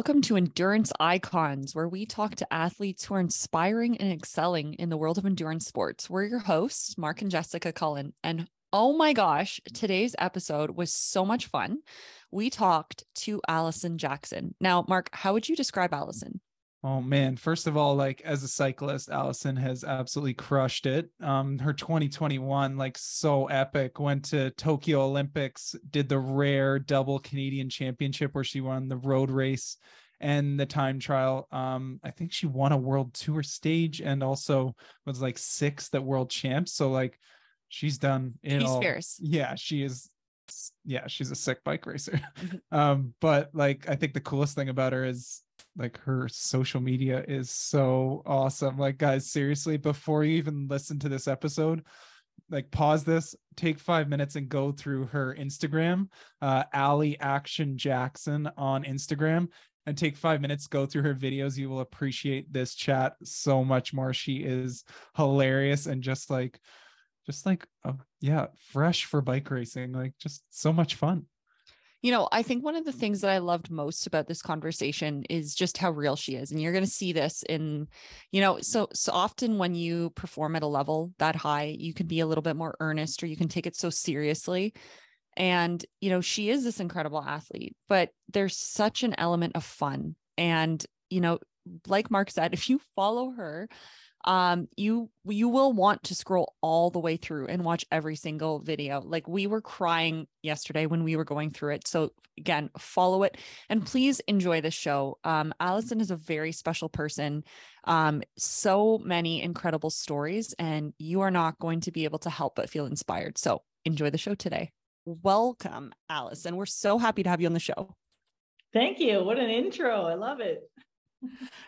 Welcome to Endurance Icons, where we talk to athletes who are inspiring and excelling in the world of endurance sports. We're your hosts, Mark and Jessica Cullen. And oh my gosh, today's episode was so much fun. We talked to Alison Jackson. Now, Mark, how would you describe Alison? Oh man, first of all, like as a cyclist, Alison has absolutely crushed it. Um, her 2021, like so epic, went to Tokyo Olympics, did the rare double Canadian championship where she won the road race and the time trial. Um, I think she won a world tour stage and also was like sixth at world champs. So like she's done it She's all. fierce. Yeah, she is yeah, she's a sick bike racer. um, but like I think the coolest thing about her is like her social media is so awesome. Like, guys, seriously, before you even listen to this episode, like pause this, take five minutes and go through her Instagram, uh Ali Action Jackson on Instagram, and take five minutes, go through her videos. You will appreciate this chat so much more. She is hilarious and just like just like uh, yeah, fresh for bike racing, like just so much fun. You know, I think one of the things that I loved most about this conversation is just how real she is. And you're going to see this in, you know, so so often when you perform at a level that high, you can be a little bit more earnest or you can take it so seriously. And, you know, she is this incredible athlete, but there's such an element of fun. And, you know, like Mark said, if you follow her, um you you will want to scroll all the way through and watch every single video like we were crying yesterday when we were going through it so again follow it and please enjoy the show um alison is a very special person um so many incredible stories and you are not going to be able to help but feel inspired so enjoy the show today welcome alison we're so happy to have you on the show Thank you. What an intro. I love it.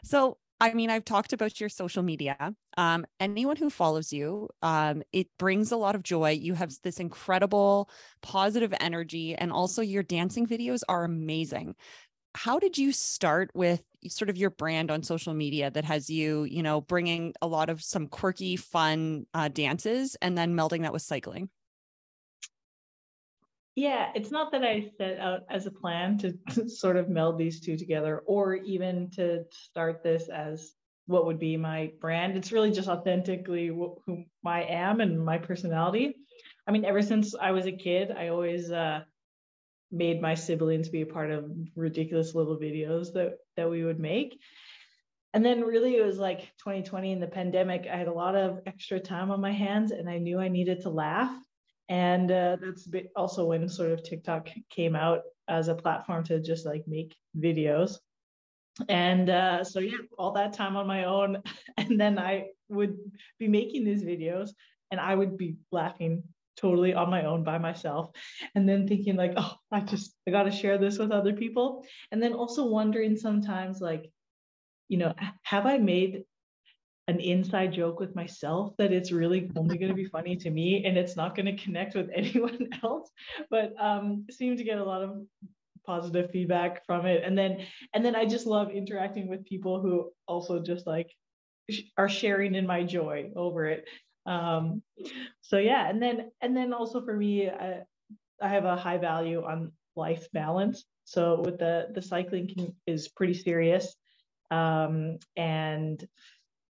So, I mean, I've talked about your social media. Um, anyone who follows you, um, it brings a lot of joy. You have this incredible positive energy, and also your dancing videos are amazing. How did you start with sort of your brand on social media that has you, you know, bringing a lot of some quirky, fun uh, dances and then melding that with cycling? Yeah, it's not that I set out as a plan to, to sort of meld these two together or even to start this as what would be my brand. It's really just authentically wh- who I am and my personality. I mean, ever since I was a kid, I always uh, made my siblings be a part of ridiculous little videos that that we would make. And then really it was like 2020 and the pandemic, I had a lot of extra time on my hands and I knew I needed to laugh. And uh, that's also when sort of TikTok came out as a platform to just like make videos. And uh, so, yeah, all that time on my own. And then I would be making these videos and I would be laughing totally on my own by myself. And then thinking, like, oh, I just, I got to share this with other people. And then also wondering sometimes, like, you know, have I made an inside joke with myself that it's really only going to be funny to me and it's not going to connect with anyone else but um seem to get a lot of positive feedback from it. And then and then i just love interacting with people who also just like sh- are sharing in my joy over it. Um so yeah and then and then also for me i, I have a high value on life balance. So with the the cycling can, is pretty serious. Um and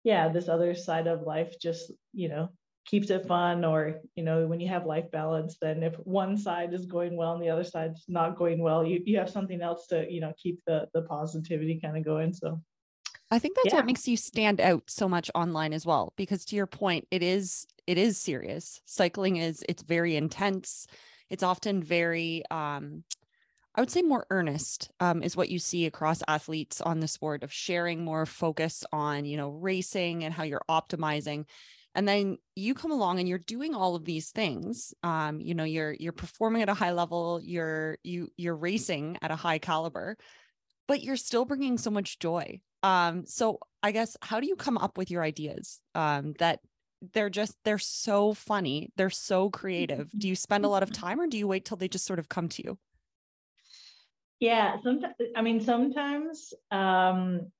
yeah, this other side of life just, you know, keeps it fun or, you know, when you have life balance, then if one side is going well and the other side's not going well, you, you have something else to, you know, keep the the positivity kind of going. So I think that's Yeah. what makes you stand out so much online as well because to your point it is it is serious. Cycling is it's very intense. It's often very um I would say more earnest um, is what you see across athletes on the sport of sharing more focus on, you know, racing and how you're optimizing. And then you come along and you're doing all of these things. Um, you know, you're you're performing at a high level, you're you you're racing at a high caliber, but you're still bringing so much joy. Um, so I guess how do you come up with your ideas um, that they're just they're so funny, they're so creative? Do you spend a lot of time or do you wait till they just sort of come to you? Yeah, sometimes I mean sometimes um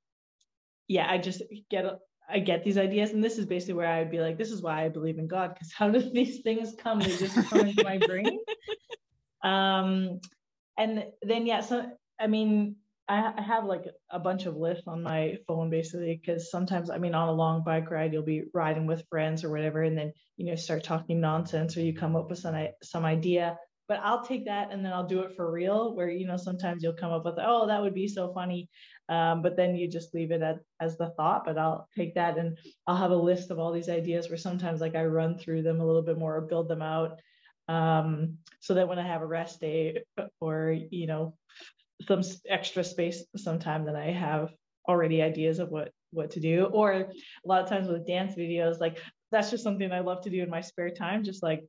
yeah, I just get I get these ideas, and this is basically where I'd be like, this is why I believe in God, because how do these things come? They just come into my brain. Um, and then yeah, so I mean, I, I have like a bunch of lists on my phone basically because sometimes I mean on a long bike ride you'll be riding with friends or whatever and then you know start talking nonsense or you come up with some some idea but I'll take that and then I'll do it for real where you know sometimes you'll come up with oh that would be so funny um, but then you just leave it at, as the thought but I'll take that and I'll have a list of all these ideas where sometimes like I run through them a little bit more or build them out um, so that when I have a rest day or you know some extra space sometime than I have already ideas of what what to do. Or a lot of times with dance videos, like that's just something I love to do in my spare time, just like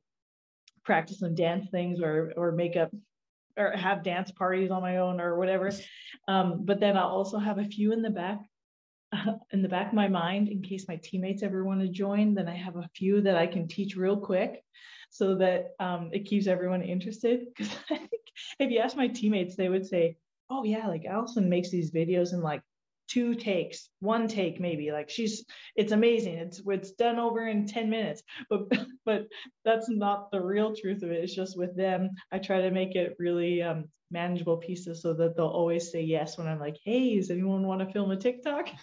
practice some dance things or or make up or have dance parties on my own or whatever. Um, but then I'll also have a few in the back uh, in the back of my mind in case my teammates ever want to join. Then I have a few that I can teach real quick so that um, it keeps everyone interested. Because if you ask my teammates, they would say, "Oh yeah, like Alison makes these videos in like two takes, one take maybe. Like she's, it's amazing. It's it's done over in ten minutes." But but that's not the real truth of it. It's just with them, I try to make it really um, manageable pieces so that they'll always say yes when I'm like, "Hey, does anyone want to film a TikTok?"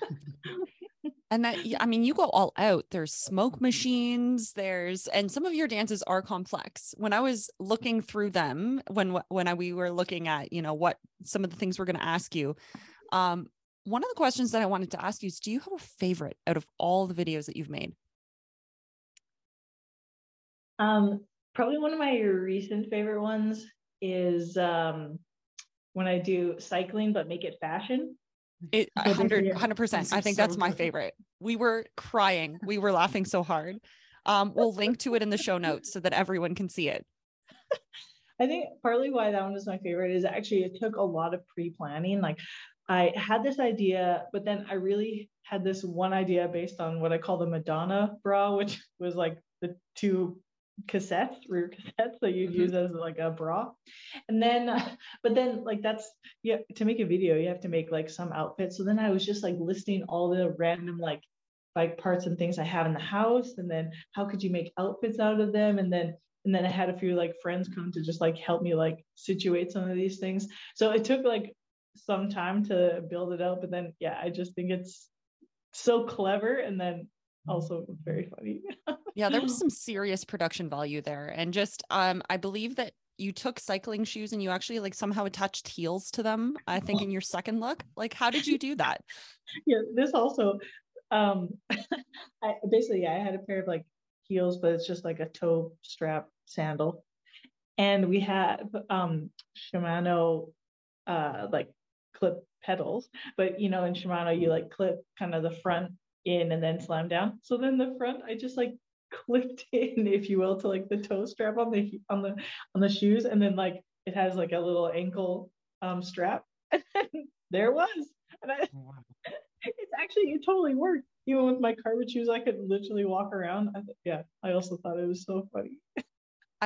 and that i mean you go all out there's smoke machines there's and some of your dances are complex when i was looking through them when when I, we were looking at you know what some of the things we're going to ask you um one of the questions that i wanted to ask you is do you have a favorite out of all the videos that you've made um probably one of my recent favorite ones is um when i do cycling but make it fashion it 100 percent. I think that's my favorite. We were crying. We were laughing so hard. Um, we'll link to it in the show notes so that everyone can see it. I think partly why that one is my favorite is actually it took a lot of pre-planning. Like I had this idea, but then I really had this one idea based on what I call the Madonna bra, which was like the two cassettes, rear cassettes that you'd mm-hmm. use as like a bra. And then, uh, but then like that's, yeah, to make a video, you have to make like some outfit. So then I was just like listing all the random like bike parts and things I have in the house. And then how could you make outfits out of them? And then, and then I had a few like friends come to just like help me like situate some of these things. So it took like some time to build it up. But then, yeah, I just think it's so clever. And then also very funny. yeah, there was some serious production value there. And just um I believe that you took cycling shoes and you actually like somehow attached heels to them, I think in your second look. Like how did you do that? Yeah, this also um I basically I had a pair of like heels, but it's just like a toe strap sandal. And we have um Shimano uh like clip pedals, but you know in Shimano you like clip kind of the front in and then slam down. So then the front, I just like clipped in, if you will, to like the toe strap on the on the on the shoes, and then like it has like a little ankle um strap, and then there was. And I, oh, it's actually it totally worked. Even with my carbon shoes, I could literally walk around. I yeah, I also thought it was so funny.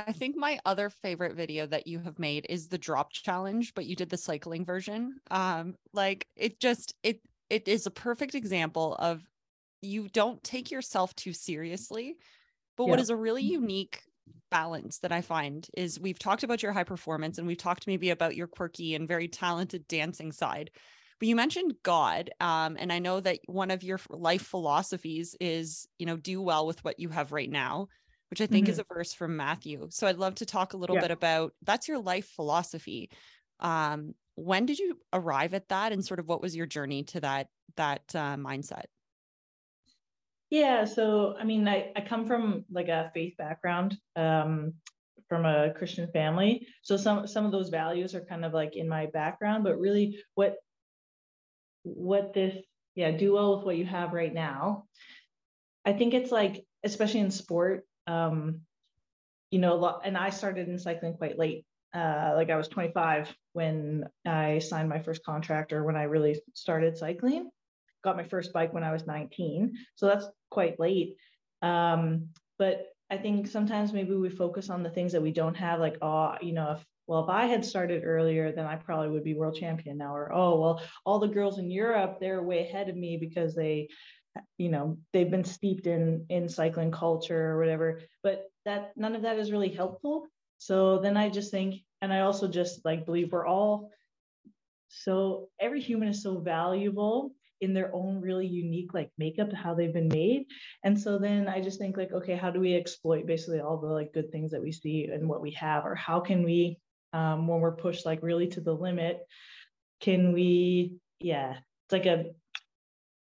I think my other favorite video that you have made is the drop challenge, but you did the cycling version. Um, like it just it it is a perfect example of you don't take yourself too seriously. But yeah. what is a really mm-hmm. unique balance that I find is we've talked about your high performance and we've talked maybe about your quirky and very talented dancing side. But you mentioned God. Um, and I know that one of your life philosophies is, you know, do well with what you have right now, which I think mm-hmm. is a verse from Matthew. So I'd love to talk a little yeah. bit about that's your life philosophy. Um, when did you arrive at that and sort of what was your journey to that that uh, mindset? Yeah, so I mean, I, I come from like a faith background, um, from a Christian family. So some some of those values are kind of like in my background, but really what what this yeah, do well with what you have right now. I think it's like, especially in sport, um, you know, and I started in cycling quite late. Uh, like I was 25 when I signed my first contract or when I really started cycling got my first bike when I was 19. So that's quite late. Um, but I think sometimes maybe we focus on the things that we don't have, like, oh, you know, if well, if I had started earlier, then I probably would be world champion now. Or, oh, well, all the girls in Europe, they're way ahead of me because they, you know, they've been steeped in in cycling culture or whatever. But that none of that is really helpful. So then I just think, and I also just like believe we're all so every human is so valuable in their own really unique like makeup how they've been made and so then i just think like okay how do we exploit basically all the like good things that we see and what we have or how can we um, when we're pushed like really to the limit can we yeah it's like a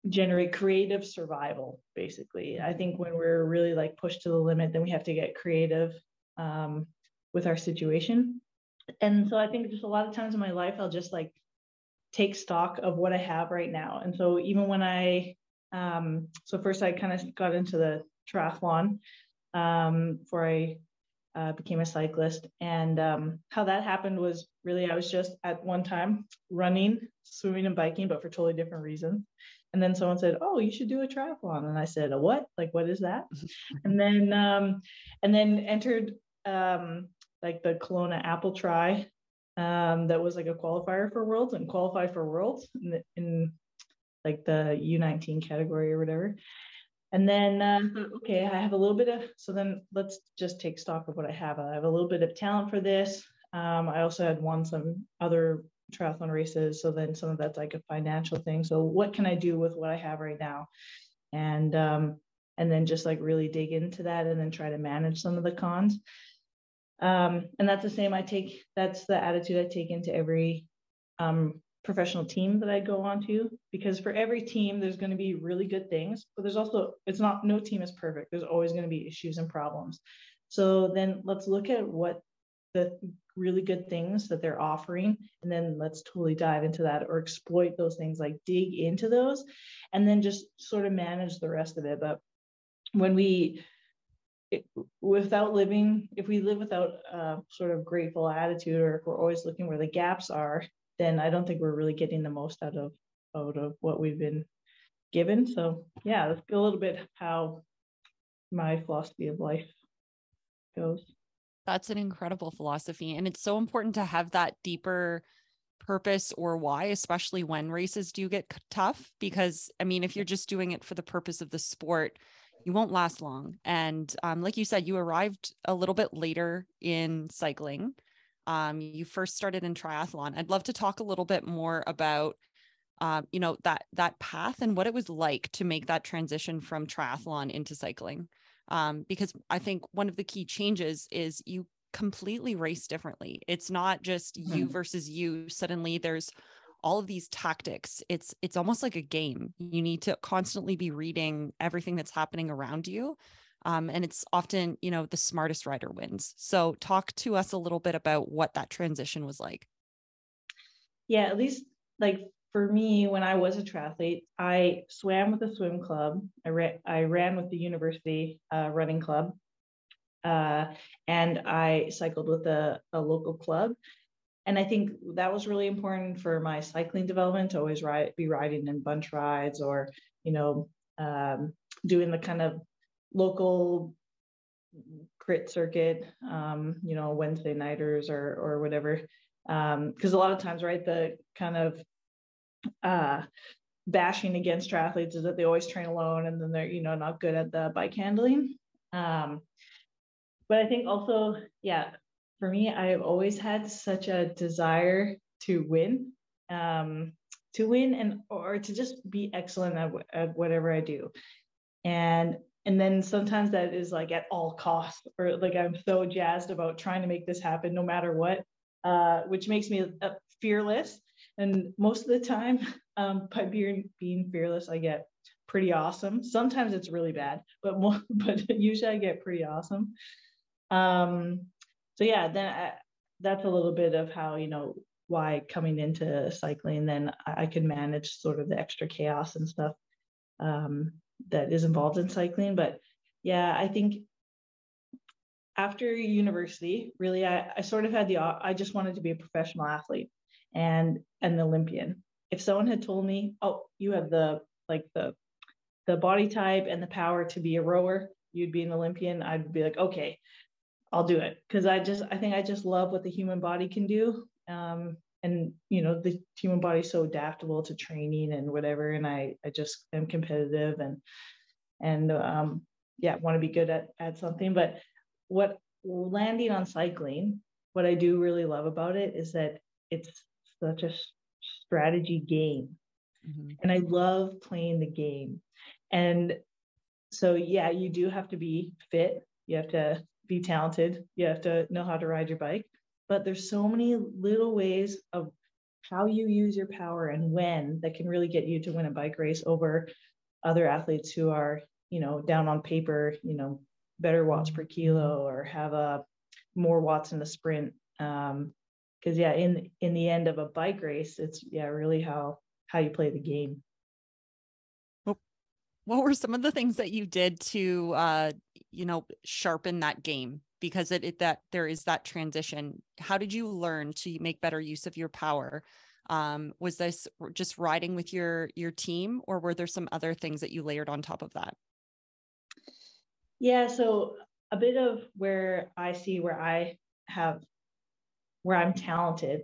generate creative survival basically i think when we're really like pushed to the limit then we have to get creative um, with our situation and so i think just a lot of times in my life i'll just like take stock of what I have right now. And so even when I, um, so first I kind of got into the triathlon um, before I uh, became a cyclist. And um, how that happened was really, I was just at one time running, swimming, and biking, but for totally different reasons. And then someone said, "Oh, you should do a triathlon." And I said, "A what? Like, what is that?" and then, um, and then entered um, like the Kelowna Apple Tri um, that was like a qualifier for Worlds and qualified for Worlds in, in like the U19 category or whatever. And then, uh, okay, I have a little bit of, so then let's just take stock of what I have. I have a little bit of talent for this. Um, I also had won some other triathlon races. So then some of that's like a financial thing. So what can I do with what I have right now? And, um, and then just like really dig into that and then try to manage some of the cons. Um, and that's the same I take, that's the attitude I take into every um, professional team that I go on to, because for every team, there's going to be really good things, but there's also, it's not, no team is perfect. There's always going to be issues and problems. So then let's look at what the really good things that they're offering and then let's totally dive into that or exploit those things like dig into those and then just sort of manage the rest of it but when we it, without living, if we live without a sort of grateful attitude, or if we're always looking where the gaps are, then I don't think we're really getting the most out of out of what we've been given. So yeah, let's a little bit how my philosophy of life goes. That's an incredible philosophy. And it's so important to have that deeper purpose or why, especially when races do get tough. Because I mean, if you're just doing it for the purpose of the sport, you won't last long. And um, like you said, you arrived a little bit later in cycling. Um, you first started in triathlon. I'd love to talk a little bit more about, um, you know, that that path and what it was like to make that transition from triathlon into cycling. Um, because I think one of the key changes is you completely race differently. It's not just mm-hmm. you versus you. Suddenly, there's all of these tactics it's it's almost like a game you need to constantly be reading everything that's happening around you um, and it's often you know the smartest rider wins so talk to us a little bit about what that transition was like yeah at least like for me when i was a triathlete i swam with the swim club. I, ran I ran with the university uh, running club. Uh, and i cycled with a, a local club. And I think that was really important for my cycling development to always ride, be riding in bunch rides or, you know, um, doing the kind of local crit circuit, um, you know, Wednesday nighters or or whatever. Because um, a lot of times, right, the kind of uh, bashing against triathletes is that they always train alone and then they're, you know, not good at the bike handling. Um, but I think also, yeah, for me, I've always had such a desire to win, um, to win and or to just be excellent at, at whatever I do. And and then sometimes that is like at all costs or like I'm so jazzed about trying to make this happen no matter what, uh, which makes me uh, fearless. And most of the time, um, by being being fearless, I get pretty awesome. Sometimes it's really bad, but more, but usually I get pretty awesome. Um, so yeah, then I, that's a little bit of how you know why coming into cycling, then I, I could manage sort of the extra chaos and stuff um, that is involved in cycling. But yeah, I think after university, really, I, I sort of had the I just wanted to be a professional athlete and an Olympian. If someone had told me, "Oh, you have the like the the body type and the power to be a rower, you'd be an Olympian," I'd be like, "Okay, I'll do it because I just I think I just love what the human body can do. Um, and you know the human body is so adaptable to training and whatever. And I I just am competitive and and um, yeah want to be good at at something. But what landing on cycling, what I do really love about it is that it's such a strategy game. Mm-hmm. And I love playing the game. And so, yeah, you do have to be fit. You have to be talented. You have to know how to ride your bike. But there's so many little ways of how you use your power and when that can really get you to win a bike race over other athletes who are, you know, down on paper, you know, better watts per kilo or have a more watts in the sprint. Um, because yeah, in in the end of a bike race, it's yeah, really how how you play the game. What were some of the things that you did to uh, you know, sharpen that game? Because it, it that there is that transition. How did you learn to make better use of your power? Um, was this just riding with your your team, or were there some other things that you layered on top of that? Yeah, so a bit of where I see where I have where I'm talented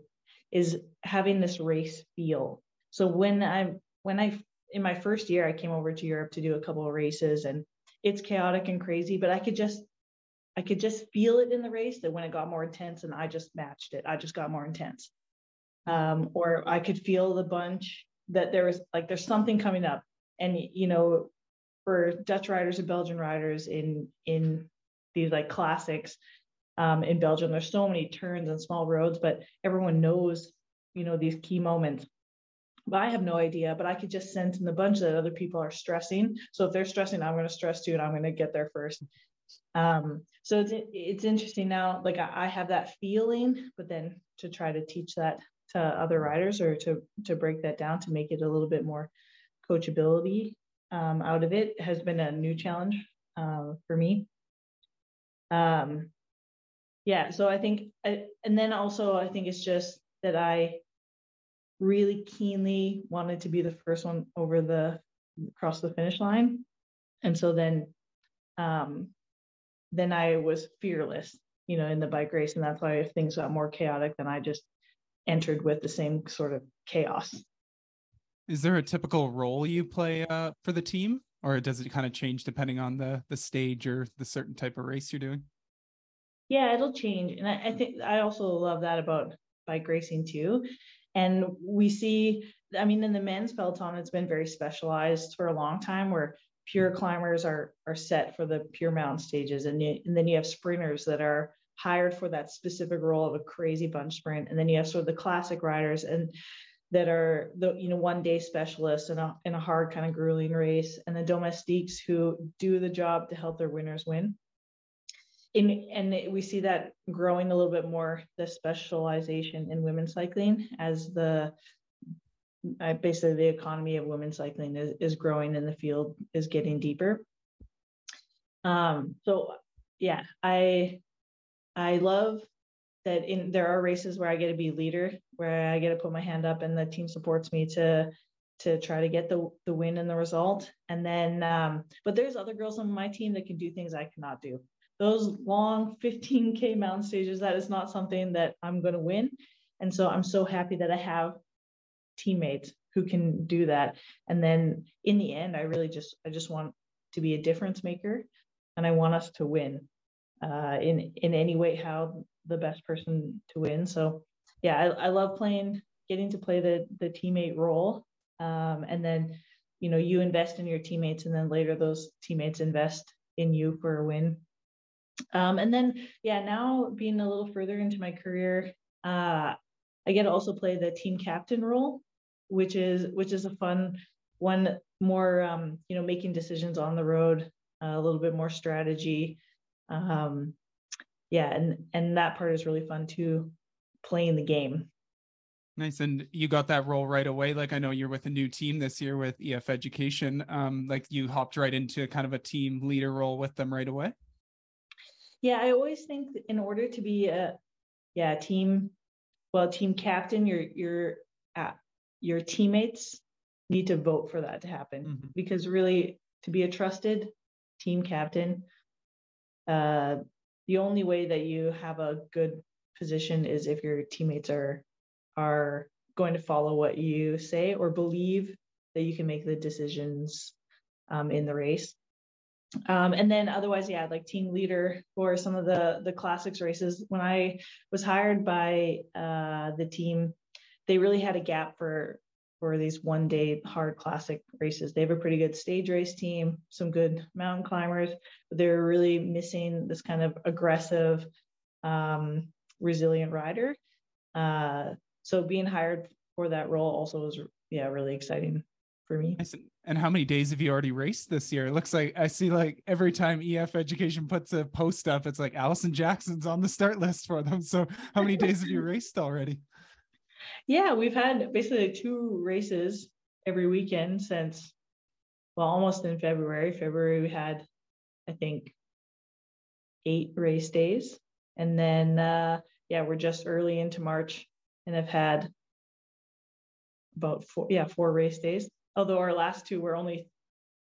is having this race feel. So when I'm when I in my first year I came over to Europe to do a couple of races and it's chaotic and crazy, but I could just I could just feel it in the race that when it got more intense and I just matched it, I just got more intense. Um, or I could feel the bunch that there was like there's something coming up. And you know, for Dutch riders and Belgian riders in in these like classics, um, in Belgium. There's so many turns and small roads, but everyone knows, you know, these key moments. But I have no idea, but I could just sense in the bunch that other people are stressing. So if they're stressing, I'm going to stress too, and I'm going to get there first. Um, so it's it's interesting now. Like I, I have that feeling, but then to try to teach that to other riders or to to break that down to make it a little bit more coachability um, out of it has been a new challenge uh, for me. Um, yeah so i think I, and then also i think it's just that i really keenly wanted to be the first one over the across the finish line. And so then um then i was fearless you know in the bike race and that's why if things got more chaotic then i just entered with the same sort of chaos. Is there a typical role you play uh, for the team? Or does it kind of change depending on the the stage or the certain type of race you're doing yeah, it'll change. And I, I think I also love that about bike racing too. And we see, I mean, in the men's peloton, it's been very specialized for a long time where pure climbers are are set for the pure mountain stages. And, you, and then you have sprinters that are hired for that specific role of a crazy bunch sprint. And then you have sort of the classic riders and that are the you know one day specialists in a in a hard kind of grueling race and the domestiques who do the job to help their winners win in, and we see that growing a little bit more the specialization in women's cycling as the basically the economy of women's cycling is, is growing and the field is getting deeper. Um so yeah i i love that in there are races where i get to be leader where i get to put my hand up and the team supports me to to try to get the the win and the result. And then um but there's other girls on my team that can do things i cannot do those long 15K mountain stages, that is not something that I'm going to win. And so I'm so happy that I have teammates who can do that. And then in the end, I really just, I just want to be a difference maker and I want us to win uh, in, in any way, how the best person to win. So yeah, I, I love playing, getting to play the, the teammate role. Um, and then, you know, you invest in your teammates and then later those teammates invest in you for a win um, and then, yeah, now being a little further into my career, uh, I get to also play the team captain role, which is which is a fun one. More, um, you know, making decisions on the road, uh, a little bit more strategy. Um, yeah, and and that part is really fun too, playing the game. Nice. And you got that role right away. Like I know you're with a new team this year with EF Education. Um, like you hopped right into kind of a team leader role with them right away. Yeah, I always think in order to be a yeah team, well team captain, your your uh, your teammates need to vote for that to happen mm-hmm. because really to be a trusted team captain, uh, the only way that you have a good position is if your teammates are are going to follow what you say or believe that you can make the decisions um, in the race. Um, and then otherwise, yeah, like team leader for some of the the classics races. When I was hired by uh, the team, they really had a gap for for these one day hard classic races. They have a pretty good stage race team, some good mountain climbers, but they're really missing this kind of aggressive, um, resilient rider. Uh, so being hired for that role also was yeah really exciting for me. And how many days have you already raced this year? It looks like I see like every time EF Education puts a post up, it's like Alison Jackson's on the start list for them. So how many days have you raced already? Yeah, we've had basically two races every weekend since well, almost in February. February we had, I think, eight race days. And then uh yeah, we're just early into March and have had about four, yeah, four race days although our last two were only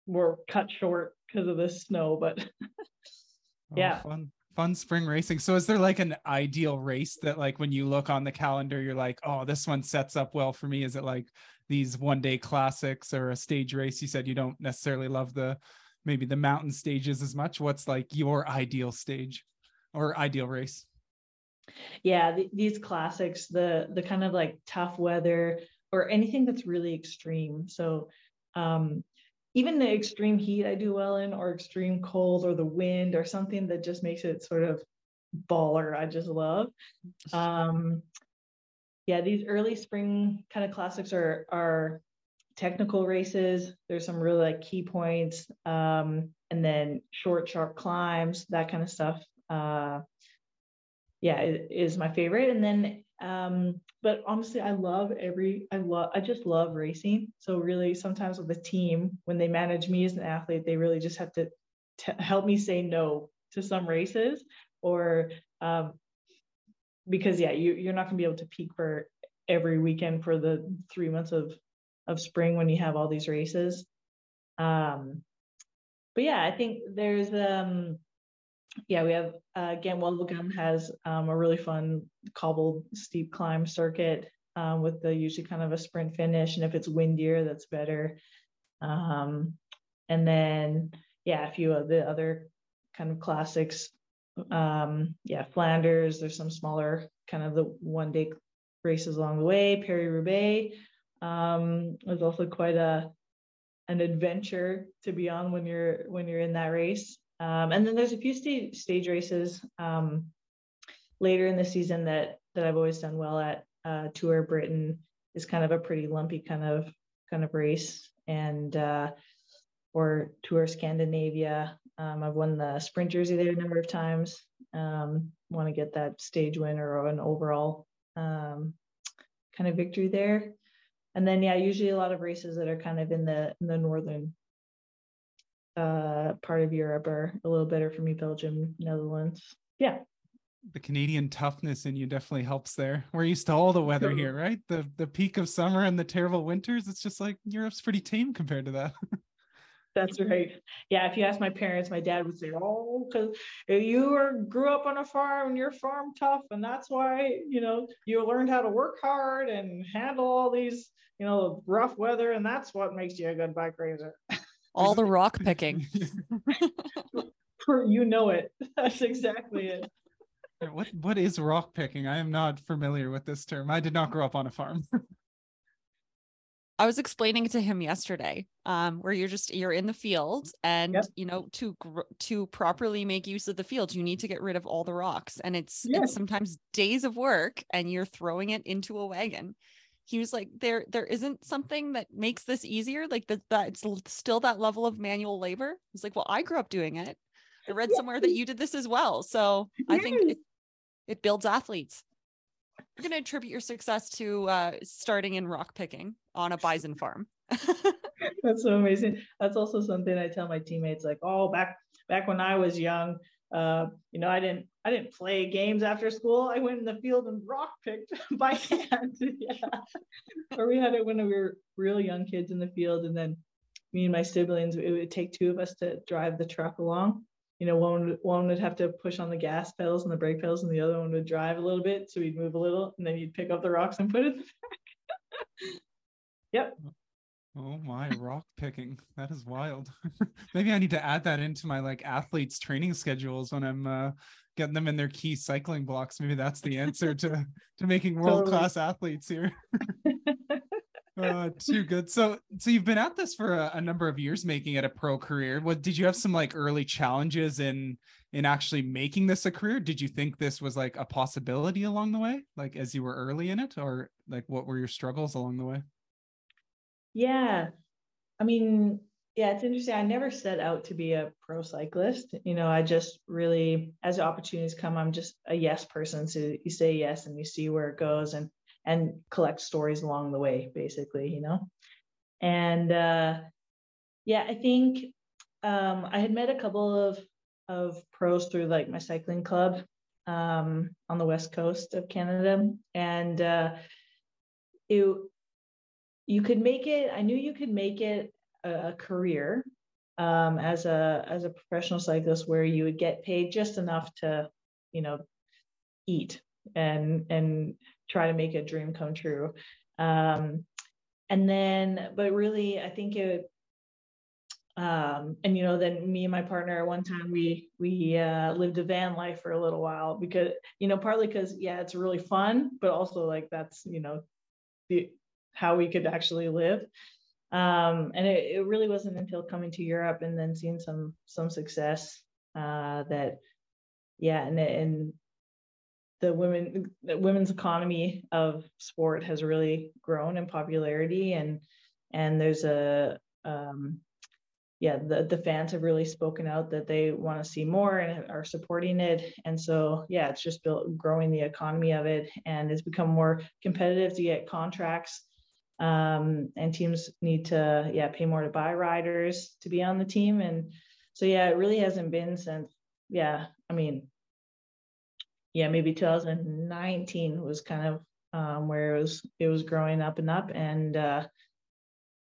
were cut short because of the snow but oh, yeah. fun fun spring racing. So is there like an ideal race that like when you look on the calendar you're like oh this one sets up well for me. Is it like these one day classics or a stage race? You said you don't necessarily love the maybe the mountain stages as much. What's like your ideal stage or ideal race? Yeah the, these classics the the kind of like tough weather or anything that's really extreme. So um, even the extreme heat I do well in, or extreme cold, or the wind, or something that just makes it sort of baller. I just love. Um, yeah, these early spring kind of classics are are technical races. There's some really like key points, um, and then short, sharp climbs, that kind of stuff. Uh, yeah, is my favorite. And then um, but honestly, I love every, I love, I just love racing. So really sometimes with the team, when they manage me as an athlete, they really just have to t- help me say no to some races or, um, because yeah, you, you're not gonna be able to peak for every weekend for the three months of, of spring when you have all these races. Um, but yeah, I think there's, um, yeah, we have uh, Gent-Wevelgem has um, a really fun cobbled steep climb circuit um, with the usually kind of a sprint finish, and if it's windier, that's better. Um, and then yeah, a few of the other kind of classics. Um, yeah, Flanders. There's some smaller kind of the one day races along the way. Paris Roubaix um, is also quite a an adventure to be on when you're when you're in that race. Um, and then there's a few stage stage races um, later in the season that that I've always done well at. Uh, Tour Britain is kind of a pretty lumpy kind of kind of race, and uh, or Tour Scandinavia. Um, I've won the sprint jersey there a number of times. Um, Want to get that stage win or an overall um, kind of victory there. And then yeah, usually a lot of races that are kind of in the in the northern uh, part of Europe are a little better for me, Belgium, Netherlands. Yeah. The Canadian toughness in you definitely helps there. We're used to all the weather here, right? The the peak of summer and the terrible winters. It's just like Europe's pretty tame compared to that. That's right. Yeah, if you ask my parents, my dad would say, "Oh, because you were grew up on a farm and you're farm tough, and that's why you know you learned how to work hard and handle all these you know rough weather, and that's what makes you a good bike racer." all the rock picking. you know it. That's exactly it. What what is rock picking? I am not familiar with this term. I did not grow up on a farm. I was explaining to him yesterday, um, where you're just you're in the field, and yep. you know to to properly make use of the field, you need to get rid of all the rocks, and it's, yes. it's sometimes days of work, and you're throwing it into a wagon he was like there there isn't something that makes this easier like that that's still that level of manual labor. He's like well i grew up doing it. I read somewhere that you did this as well. So i think it, it builds athletes. You're going to attribute your success to uh, starting in rock picking on a bison farm. That's so amazing. That's also something i tell my teammates like oh back back when i was young uh, you know, I didn't I didn't play games after school. I went in the field and rock picked by hand. yeah. Or we had it when we were real young kids in the field, and then me and my siblings, it would take two of us to drive the truck along. You know, one one would have to push on the gas pedals and the brake pedals, and the other one would drive a little bit, so we'd move a little, and then you'd pick up the rocks and put it back. yep. Oh my rock picking. That is wild. Maybe I need to add that into my like athletes training schedules when I'm uh getting them in their key cycling blocks. Maybe that's the answer to to making world class totally. athletes here. uh, too good. So, so you've been at this for a, a, number of years, making it a pro career. What did you have some like early challenges in in actually making this a career? Did you think this was like a possibility along the way, like as you were early in it, or like what were your struggles along the way? Yeah, I mean, yeah, it's interesting. I never set out to be a pro cyclist. You know, I just really, as opportunities come, I'm just a yes person. So you say yes and you see where it goes and and collect stories along the way, basically, you know. And uh, yeah, I think um, I had met a couple of of pros through like my cycling club um, on the west coast of Canada, and uh, it you could make it. I knew you could make it a, career um, as a as a professional cyclist where you would get paid just enough to you know eat and and try to make a dream come true um, and then but really i think it um, and you know then me and my partner one time we we uh, lived a van life for a little while because you know partly because yeah it's really fun but also like that's you know the how we could actually live. Um, and it, it, really wasn't until coming to Europe and then seeing some some success uh, that, yeah, and and the women the women's economy of sport has really grown in popularity and and there's a um, yeah the, the fans have really spoken out that they want to see more and are supporting it. And so yeah it's just built growing the economy of it and it's become more competitive to get contracts um, and teams need to yeah pay more to buy riders to be on the team. And so yeah it really hasn't been since yeah i mean yeah maybe 2019 was kind of um, where it was it was growing up and up. And uh,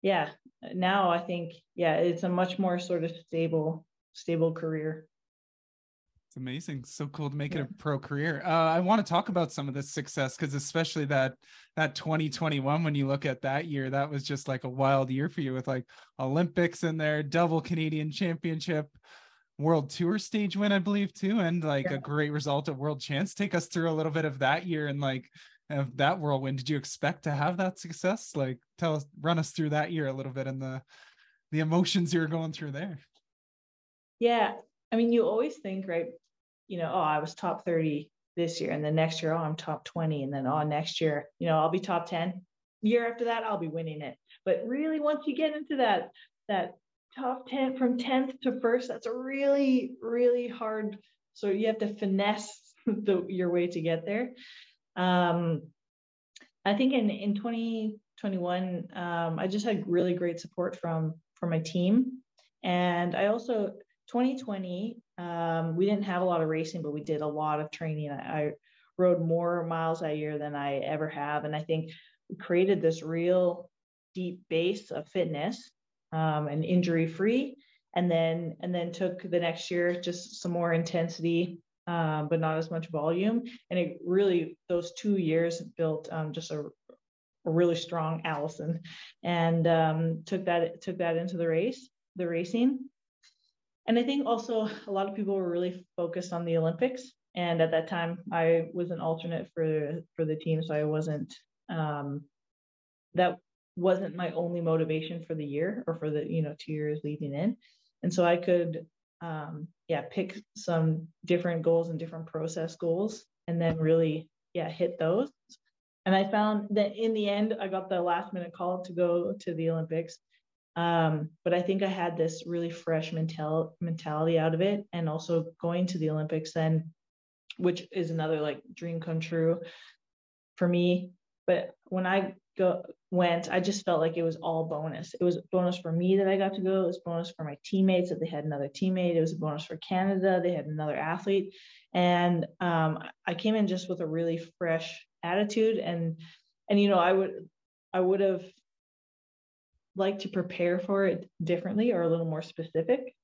yeah now i think yeah it's a much more sort of stable stable career it's amazing. So cool to make yeah. it a pro career. Uh, I want to talk about some of this success because especially that that 2021 when you look at that year, that was just like a wild year for you with like Olympics in there, double Canadian championship, world tour stage win, I believe, too, and like yeah. a great result at world chance. Take us through a little bit of that year and like of that whirlwind. Did you expect to have that success? Like tell us, run us through that year a little bit and the the emotions you were going through there. Yeah. I mean, you always think, right? You know, oh, I was top 30 this year. And then next year, oh, I'm top 20. And then, oh, next year, you know, I'll be top 10. Year after that, I'll be winning it. But really, once you get into that, that top 10 from 10th to first, that's a really, really hard. So you have to finesse the, your way to get there. Um, I think in, in 2021, um, I just had really great support from, from my team. And I also, 2020, um, we didn't have a lot of racing, but we did a lot of training. I, I rode more miles that year than I ever have. And I think we created this real deep base of fitness um, and injury free. And then, and then took the next year just some more intensity, um, but not as much volume. And it really, those two years built um, just a, a, really strong Alison and um, took that, took that into the race, the racing. And I think also a lot of people were really focused on the Olympics. And at that time, I was an alternate for for the team, so I wasn't. Um, that wasn't my only motivation for the year or for the you know two years leading in, and so I could, um, yeah, pick some different goals and different process goals, and then really yeah hit those. And I found that in the end, I got the last minute call to go to the Olympics, um, but I think I had this really fresh mental mentality out of it, and also going to the Olympics then, which is another like dream come true for me. But when I go went, I just felt like it was all bonus. It was bonus for me that I got to go. It was bonus for my teammates that they had another teammate. It was a bonus for Canada. They had another athlete, and um, I came in just with a really fresh attitude and and you know I would I would have like to prepare for it differently or a little more specific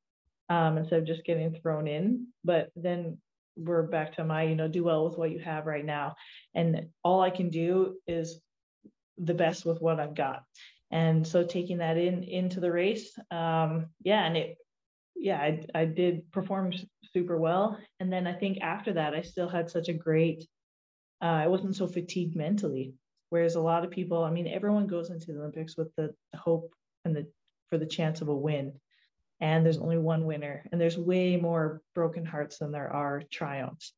um, instead of just getting thrown in. But then we're back to my, you know, do well with what you have right now. And all I can do is the best with what I've got. And so taking that in into the race, um, yeah, and it yeah, I, I did perform super well. And then I think after that, I still had such a great, uh, I wasn't so fatigued mentally. Whereas a lot of people, I mean, everyone goes into the Olympics with the hope and the for the chance of a win. And there's only one winner, and there's way more broken hearts than there are triumphs.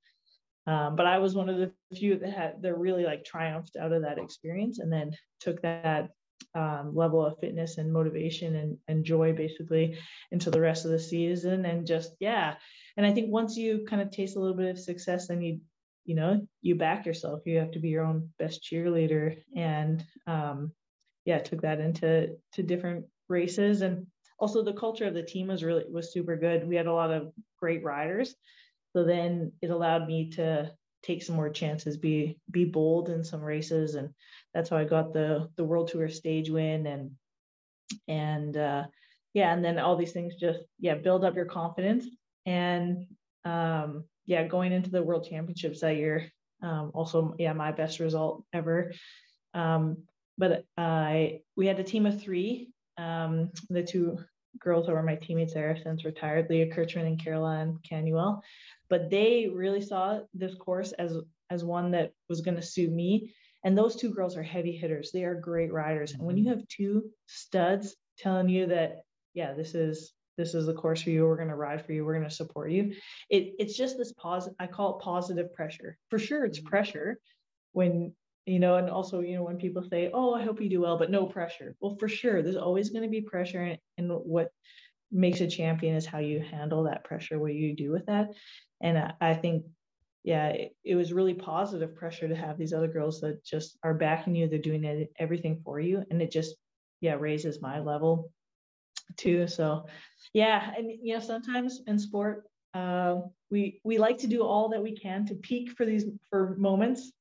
Um, but I was one of the few that had that really like triumphed out of that experience and then took that um, level of fitness and motivation and, and joy basically into the rest of the season and just yeah and i think once you kind of taste a little bit of success then you you know you back yourself. You have to be your own best cheerleader. And um, yeah took that into to different races. And also the culture of the team was really was super good. We had a lot of great riders. So then it allowed me to take some more chances, be be bold in some races, and that's how I got the the World Tour stage win. And and uh, yeah, and then all these things just yeah build up your confidence. And um, yeah, going into the World Championships that year, um, also yeah my best result ever. Um, but I we had a team of three. Um, the two girls that were my teammates there since retired, Leah Kirchmann and Karol-Ann Canuel but they really saw this course as as one that was going to suit me and those two girls are heavy hitters they are great riders and when you mm-hmm. have two studs telling you that yeah this is this is the course for you we're going to ride for you we're going to support you it, it's just this positive i call it positive pressure for sure it's mm-hmm. pressure when you know and also you know when people say oh i hope you do well but no pressure well for sure there's always going to be pressure and, and what makes a champion is how you handle that pressure what you do with that and I, I think yeah it, it, was really positive pressure to have these other girls that just are backing you they're doing everything for you and it just yeah raises my level too. So yeah and you know sometimes in sport uh, we we like to do all that we can to peak for these for moments.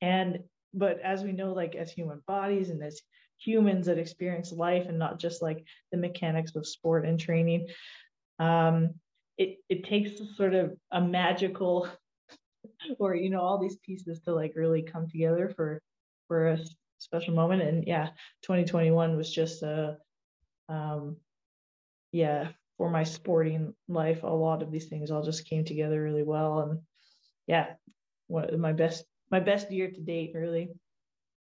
And but as we know like as human bodies and as humans that experience life and not just like the mechanics of sport and training um, it it takes sort of a magical or you know all these pieces to like really come together for for a special moment. And yeah 2021 was just a um yeah for my sporting life a lot of these things all just came together really well and yeah what my best my best year to date really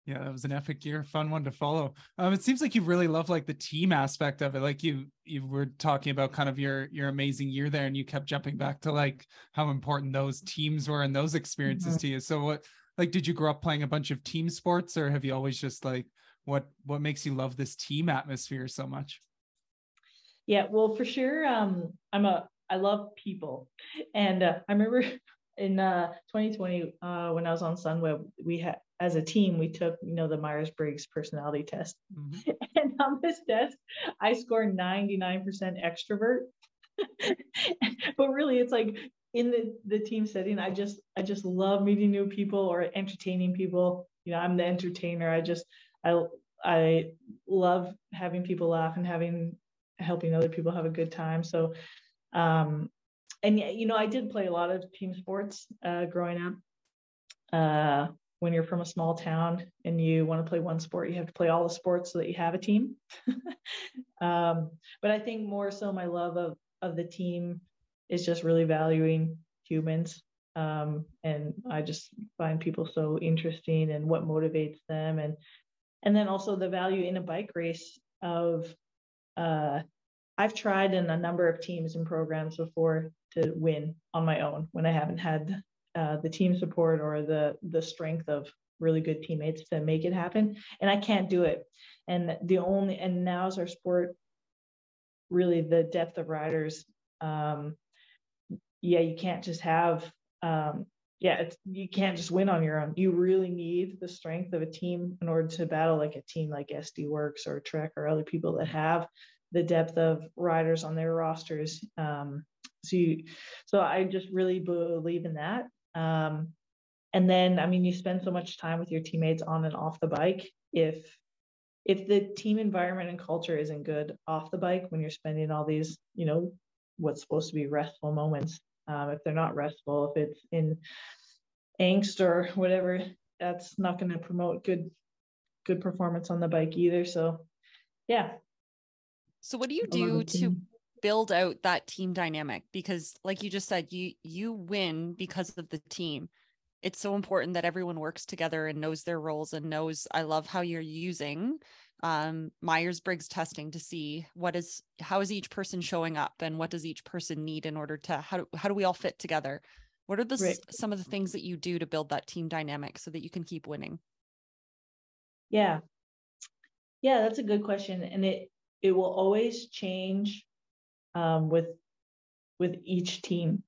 yeah, that was an epic year, fun one to follow. Um, it seems like you really love like the team aspect of it. Like you you were talking about kind of your your amazing year there, and you kept jumping back to like how important those teams were and those experiences mm-hmm. to you. So what like did you grow up playing a bunch of team sports, or have you always just like what what makes you love this team atmosphere so much? Yeah, well, for sure. Um, I'm a I love people, and uh, I remember in uh 2020 uh when I was on Sunweb, we had as a team, we took, you know, the Myers Briggs personality test. Mm-hmm. And on this test, I scored 99% extrovert. but really, it's like in the, the team setting, I just I just love meeting new people or entertaining people. You know, I'm the entertainer. I just I I love having people laugh and having helping other people have a good time. So um and you know, I did play a lot of team sports uh growing up. Uh when you're from a small town and you want to play one sport, you have to play all the sports so that you have a team. um, but I think more so my love of of the team is just really valuing humans. Um, and I just find people so interesting and what motivates them and and then also the value in a bike race of uh, I've tried in a number of teams and programs before to win on my own when I haven't had uh, the team support or the the strength of really good teammates to make it happen and i can't do it. And the only and now is our sport really the depth of riders um yeah you can't just have um yeah you can't just win on your own. You really need the strength of a team in order to battle like a team like SD Worx or trek or other people that have the depth of riders on their rosters. Um so you, so i just really believe in that. Um, and then, I mean, you spend so much time with your teammates on and off the bike. If if the team environment and culture isn't good off the bike when you're spending all these, you know, what's supposed to be restful moments, um, if they're not restful, if it's in angst or whatever, that's not going to promote good good performance on the bike either. So, yeah. So, what do you do to build out that team dynamic because like you just said you you win because of the team it's so important that everyone works together and knows their roles and knows i love how you're using um, myers-briggs testing to see what is how is each person showing up and what does each person need in order to how do, how do we all fit together? What are the right. some of the things that you do to build that team dynamic so that you can keep winning? Yeah. Yeah that's a good question and it it will always change um, with with each team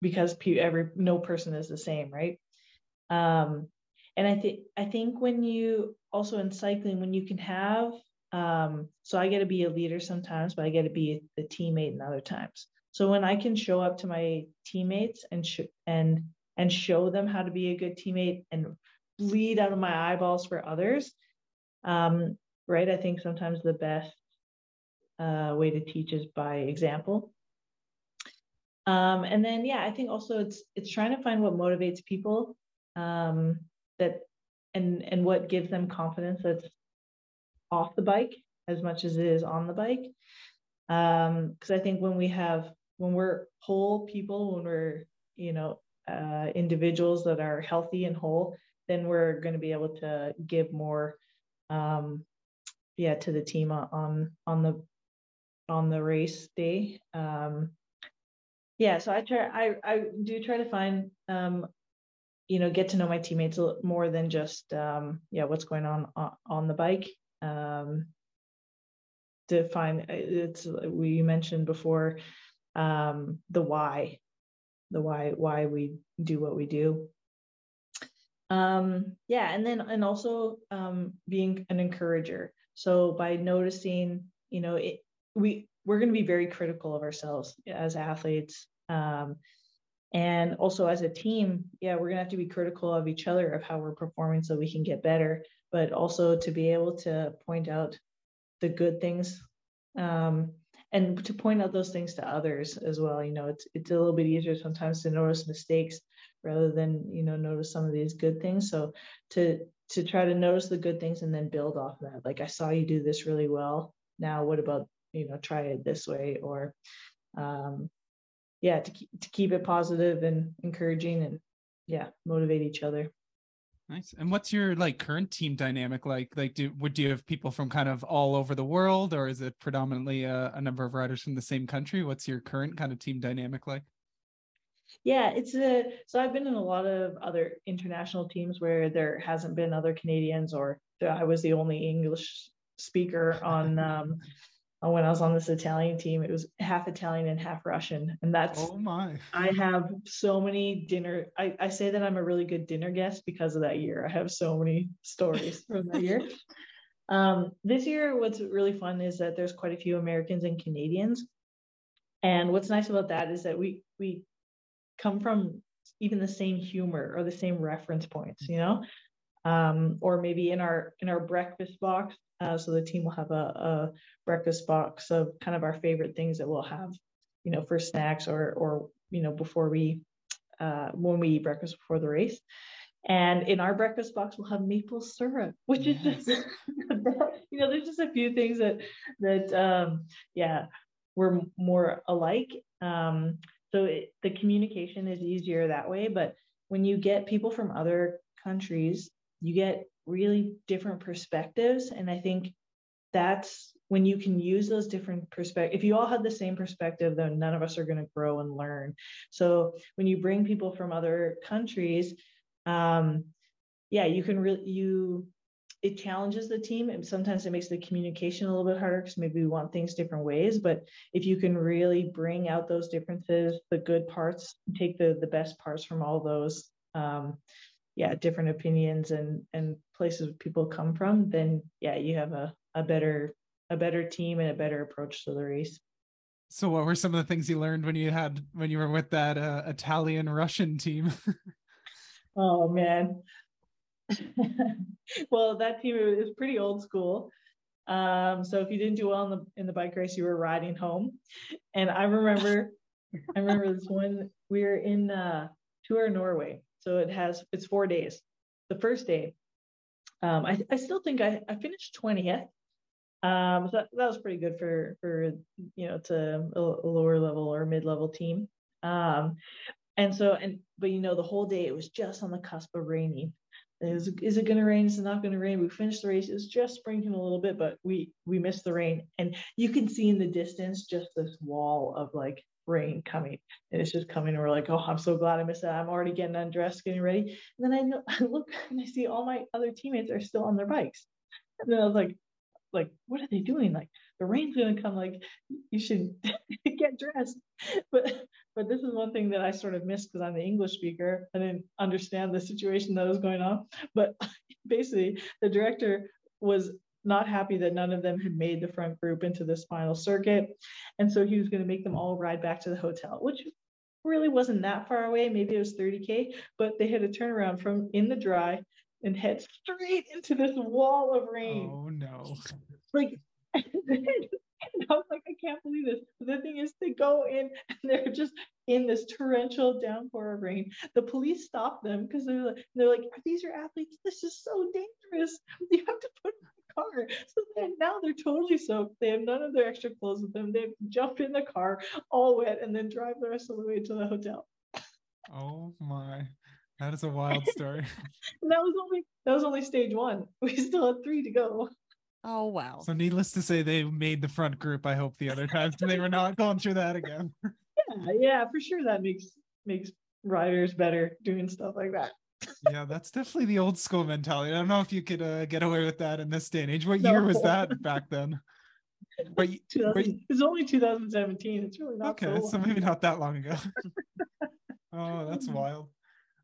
because every no person is the same, right? Um, and I think I think when you also in cycling when you can have um, so I get to be a leader sometimes, but I get to be the teammate in other times. So when I can show up to my teammates and sh- and and show them how to be a good teammate and bleed out of my eyeballs for others, um, right? I think sometimes the best uh, way to teach is by example. Um, and then, yeah, I think also it's it's trying to find what motivates people um, that and and what gives them confidence that's off the bike as much as it is on the bike. Because um, I think when we have when we're whole people, when we're you know uh, individuals that are healthy and whole, then we're going to be able to give more um, yeah to the team on on the on the race day um yeah so i try i i do try to find um you know get to know my teammates more than just um yeah what's going on on, on the bike um to find it's we mentioned before um the why the why why we do what we do. Um yeah and then and also um being an encourager. So by noticing, you know, it, we we're going to be very critical of ourselves as athletes. Um, and also as a team, yeah, we're going to have to be critical of each other of how we're performing so we can get better, but also to be able to point out the good things um, and to point out those things to others as well. You know, it's it's a little bit easier sometimes to notice mistakes rather than you know notice some of these good things. So to to try to notice the good things and then build off that. Like I saw you do this really well. Now what about you know try it this way or um, yeah to keep, to keep it positive and encouraging and yeah motivate each other. Nice. And what's your like current team dynamic like? Like, do would do you have people from kind of all over the world, or is it predominantly a, a number of riders from the same country? What's your current kind of team dynamic like? Yeah, it's a so I've been in a lot of other international teams where there hasn't been other Canadians or I was the only English speaker on um when I was on this Italian team. It was half Italian and half Russian. And that's oh my I have so many dinner I, I say that I'm a really good dinner guest because of that year. I have so many stories from that year. Um, this year, what's really fun is that there's quite a few Americans and Canadians. And what's nice about that is that we we come from even the same humor or the same reference points, you know, um, or maybe in our in our breakfast box. Uh, so the team will have a, a breakfast box of kind of our favorite things that we'll have, you know, for snacks or or you know before we uh, when we eat breakfast before the race. And in our breakfast box, we'll have maple syrup, which yes. is just, you know, there's just a few things that, that, um, yeah, we're more alike. Um, so it, the communication is easier that way. But when you get people from other countries, you get really different perspectives. And I think that's when you can use those different perspectives. If you all had the same perspective, then none of us are going to grow and learn. So when you bring people from other countries, um, yeah, you can really you it challenges the team and sometimes it makes the communication a little bit harder because maybe we want things different ways but if you can really bring out those differences the good parts take the the best parts from all those um, yeah different opinions and and places people come from then yeah you have a, a better a better team and a better approach to the race so what were some of the things you learned when you had when you were with that uh, italian russian team oh man well, that team is pretty old school. Um, so if you didn't do well in the in the bike race, you were riding home. And I remember, I remember this one. We were in uh, Tour Norway, so it has it's four days. The first day, um, I I still think I I finished twentieth, Um, so that, that was pretty good for for you know to a, a lower level or mid level team. Um, and so and but you know the whole day it was just on the cusp of raining. Is, is it going to rain? Is it not going to rain? We finished the race. It was just sprinkling a little bit, but we we missed the rain, and you can see in the distance just this wall of like rain coming, and it's just coming. And we're like, oh, I'm so glad I missed that. I'm already getting undressed, getting ready, and then I, look and I see all my other teammates are still on their bikes, and then I was like, like what are they doing? Like the rain's going to come like you should get dressed. But but this is one thing that i sort of missed because i'm the english speaker. I didn't understand the situation that was going on. But basically the director was not happy that none of them had made the front group into this final circuit and so he was going to make them all ride back to the hotel which really wasn't that far away maybe it was 30k but they had to turn around from in the dry and head straight into this wall of rain. Oh no. Like I was like, I can't believe this. The thing is, they go in and they're just in this torrential downpour of rain. The police stop them because they're like, they're like, are these your athletes? This is so dangerous. You have to put car. So then now they're totally soaked. They have none of their extra clothes with them. They jump in the car all wet and then drive the rest of the way to the hotel. Oh my. That is a wild story. that was only that was only stage one. We still had three to go. Oh wow. So needless to say, they made the front group, I hope, the other times they were not going through that again. yeah, yeah, for sure that makes makes riders better doing stuff like that. Yeah, that's definitely the old school mentality. I don't know if you could uh, get away with that in this day and age. What no. year was that back then? But, but it's only 2017. It's really not okay. So, so maybe not that long ago. oh, that's wild.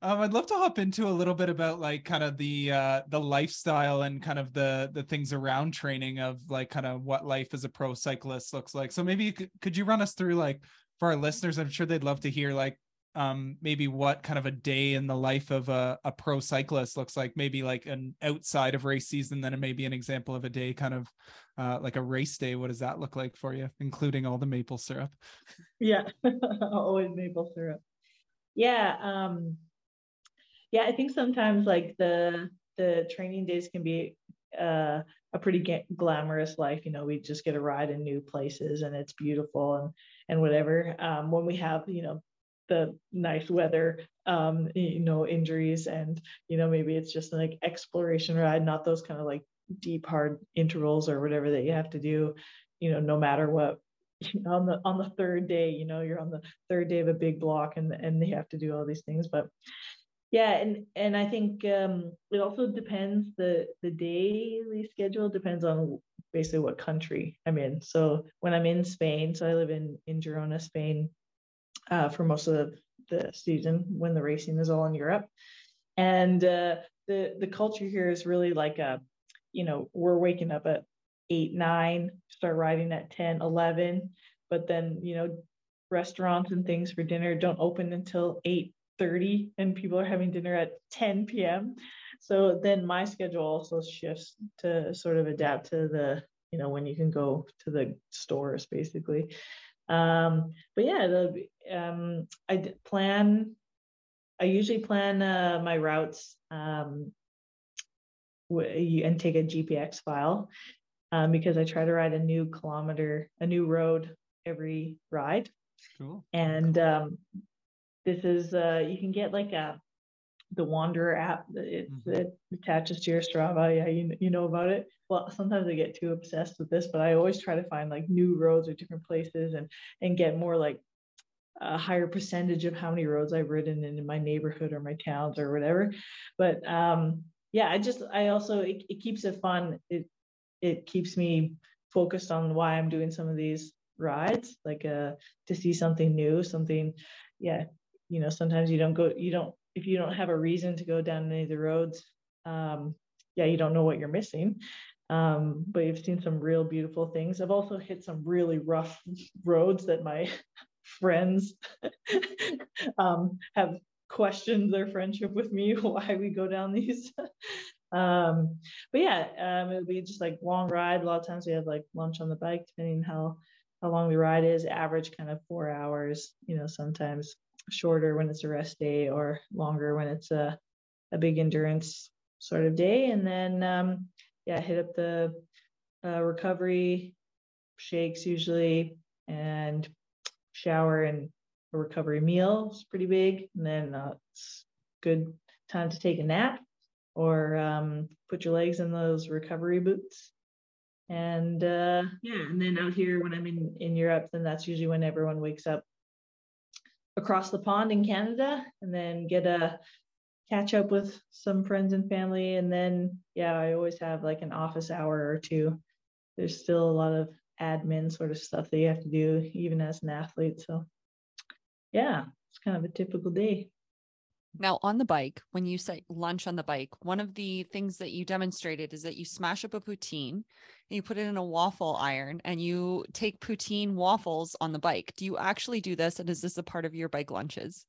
Um, I'd love to hop into a little bit about like kind of the uh, the lifestyle and kind of the the things around training of like kind of what life as a pro cyclist looks like. So maybe you could, could you run us through like for our listeners? I'm sure they'd love to hear like um maybe what kind of a day in the life of a, a pro cyclist looks like maybe like an outside of race season then maybe an example of a day kind of uh like a race day. What does that look like for you including all the maple syrup? Yeah always maple syrup. Yeah um yeah i think sometimes like the the training days can be uh, a pretty glamorous life you know we just get a ride in new places and it's beautiful and and whatever. Um, when we have you know the nice weather um, you know injuries and you know maybe it's just like exploration ride not those kind of like deep hard intervals or whatever that you have to do you know no matter what. On the on the third day you know you're on the third day of a big block and and they have to do all these things but yeah and and i think um, it also depends the the daily schedule depends on basically what country i'm in. So when i'm in spain so i live in in girona spain uh, for most of the, season when the racing is all in europe and uh, the the culture here is really like a you know we're waking up at 8 9 start riding at 10 11 but then you know restaurants and things for dinner don't open until 8 30 and people are having dinner at 10 p.m. So then my schedule also shifts to sort of adapt to the, you know, when you can go to the stores basically. Um, but yeah, the, um, I plan, I usually plan uh, my routes um, and take a GPX file um, because I try to ride a new kilometer, a new road every ride. Cool. And um, this is uh, you can get like a the Wandrer app. It, mm-hmm. it attaches to your Strava. Yeah, you you know about it. Well, sometimes I get too obsessed with this, but I always try to find like new roads or different places and and get more like a higher percentage of how many roads I've ridden in, in my neighborhood or my towns or whatever. But um, yeah, I just I also it, it keeps it fun. It it keeps me focused on why I'm doing some of these rides, like uh to see something new, something yeah, you know sometimes you don't go you don't if you don't have a reason to go down any of the roads um, yeah you don't know what you're missing. Um, but you've seen some real beautiful things. I've also hit some really rough roads that my friends um, have questioned their friendship with me why we go down these. Um, but yeah um, it'll be just like long ride. A lot of times we have like lunch on the bike depending how how long the ride is. Average kind of four hours you know sometimes shorter when it's a rest day or longer when it's a, a big endurance sort of day. And then, um, yeah, hit up the uh, recovery shakes usually, and shower and a recovery meal is pretty big. And then uh, it's good time to take a nap or um, put your legs in those recovery boots. And uh, yeah, and then out here when I'm in in Europe, then that's usually when everyone wakes up across the pond in Canada, and then get a catch up with some friends and family. And then yeah, I always have like an office hour or two. There's still a lot of admin sort of stuff that you have to do even as an athlete. So yeah, it's kind of a typical day. Now, on the bike, when you say lunch on the bike, one of the things that you demonstrated is that you smash up a poutine and you put it in a waffle iron and you take poutine waffles on the bike. Do you actually do this? And is this a part of your bike lunches?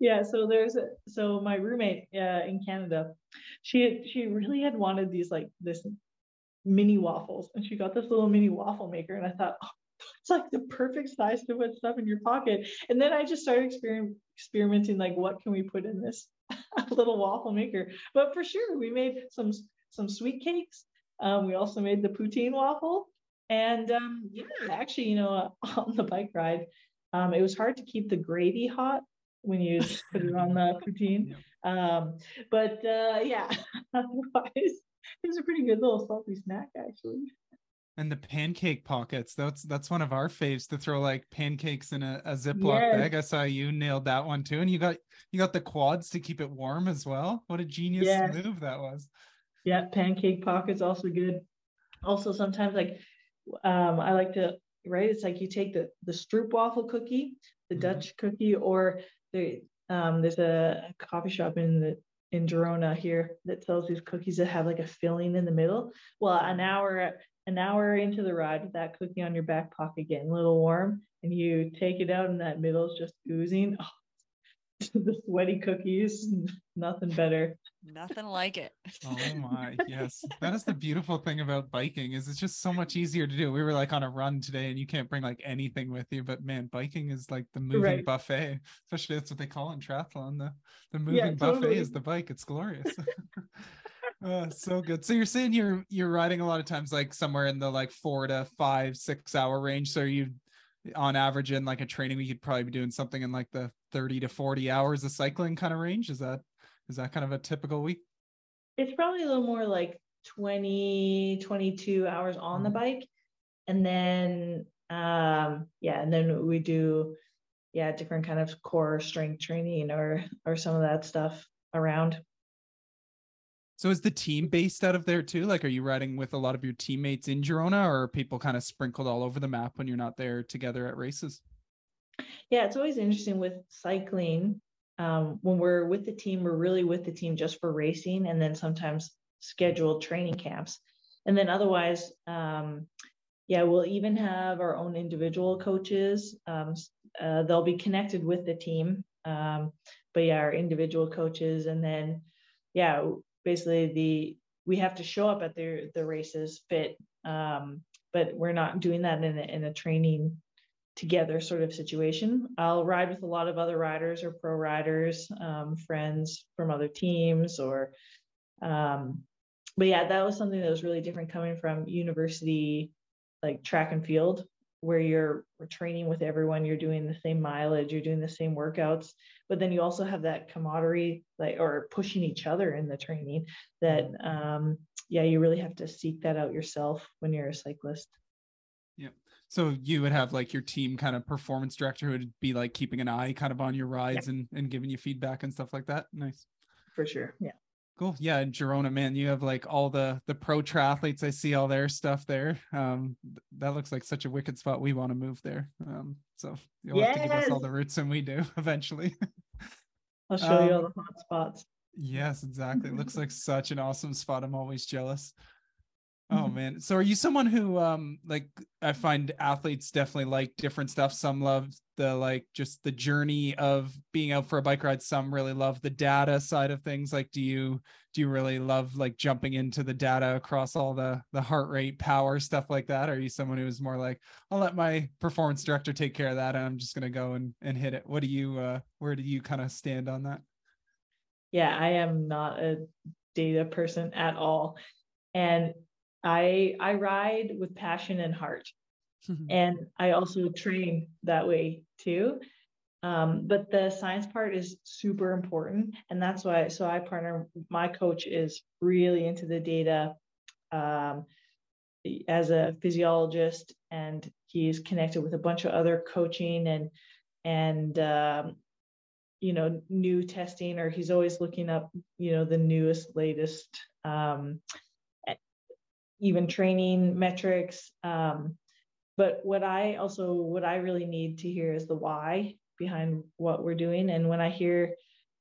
Yeah, so there's a, so my roommate uh, in Canada, she had, she really had wanted these like this mini waffles, and she got this little mini waffle maker, and I thought, oh, it's like the perfect size to put stuff in your pocket. And then I just started exper- experimenting, like, what can we put in this little waffle maker? But for sure, we made some some sweet cakes. Um, we also made the poutine waffle. And um, yeah, actually, you know, on the bike ride, um, it was hard to keep the gravy hot when you put it on the poutine. Um, but uh, yeah, otherwise, it was a pretty good little salty snack, actually and the pancake pockets that's that's one of our faves to throw like pancakes in a, a ziploc yes. bag i saw you nailed that one too and you got you got the quads to keep it warm as well what a genius yes. move that was yeah pancake pockets also good also sometimes like um i like to right it's like you take the the stroopwafel cookie the mm-hmm. dutch cookie or the um there's a coffee shop in the in Girona here that sells these cookies that have like a filling in the middle. Well, an hour an hour into the ride with that cookie on your back pocket getting a little warm and you take it out and that middle is just oozing. Oh, the sweaty cookies nothing better. Nothing like it. Oh my yes. That is the beautiful thing about biking is it's just so much easier to do. We were like on a run today and you can't bring like anything with you but man biking is like the moving right. buffet especially that's what they call in triathlon the the moving yeah, buffet totally. is the bike. It's glorious Oh, so good. So you're saying you're you're riding a lot of times like somewhere in the like four to five, six hour range. So you on average in like a training we could probably be doing something in like the 30 to 40 hours of cycling kind of range. Is that is that kind of a typical week? It's probably a little more like 20, 22 hours on the mm-hmm. bike. And then um yeah, and then we do yeah, different kind of core strength training or or some of that stuff around. So is the team based out of there too? Like, are you riding with a lot of your teammates in Girona, or are people kind of sprinkled all over the map when you're not there together at races? Yeah, it's always interesting with cycling. Um, when we're with the team, we're really with the team just for racing, and then sometimes scheduled training camps. And then otherwise, um, yeah, we'll even have our own individual coaches. Um, uh, they'll be connected with the team, um, but yeah, our individual coaches, and then yeah, basically the we have to show up at the the races fit um, but we're not doing that in a, in a training together sort of situation. I'll ride with a lot of other riders or pro riders um, friends from other teams or um, but yeah that was something that was really different coming from university like track and field where you're training with everyone, you're doing the same mileage, you're doing the same workouts, but then you also have that camaraderie, like or pushing each other in the training. That um, yeah, you really have to seek that out yourself when you're a cyclist. Yeah. So you would have like your team kind of performance director who would be like keeping an eye kind of on your rides yeah. and, and giving you feedback and stuff like that. Nice. For sure. Yeah. Cool. Yeah, in Girona, man, you have like all the the pro triathletes. I see all their stuff there. Um, that looks like such a wicked spot. We want to move there. Um, so you'll yes. have to give us all the routes, and we do eventually. I'll show um, you all the hot spots. Yes, exactly. It looks like such an awesome spot. I'm always jealous. Oh man. So are you someone who um like I find athletes definitely like different stuff. Some love the like just the journey of being out for a bike ride. Some really love the data side of things. Like do you do you really love like jumping into the data across all the the heart rate, power, stuff like that? Or are you someone who is more like, I'll let my performance director take care of that and I'm just gonna go and, and hit it? What do you uh where do you kind of stand on that? Yeah, I am not a data person at all. And I I ride with passion and heart, and I also train that way too. Um, but the science part is super important, and that's why. So I partner. My coach is really into the data. Um, as a physiologist and he's connected with a bunch of other coaching and and um, you know new testing or he's always looking up you know the newest latest um, even training metrics. Um, but what i also what i really need to hear is the why behind what we're doing. And when i hear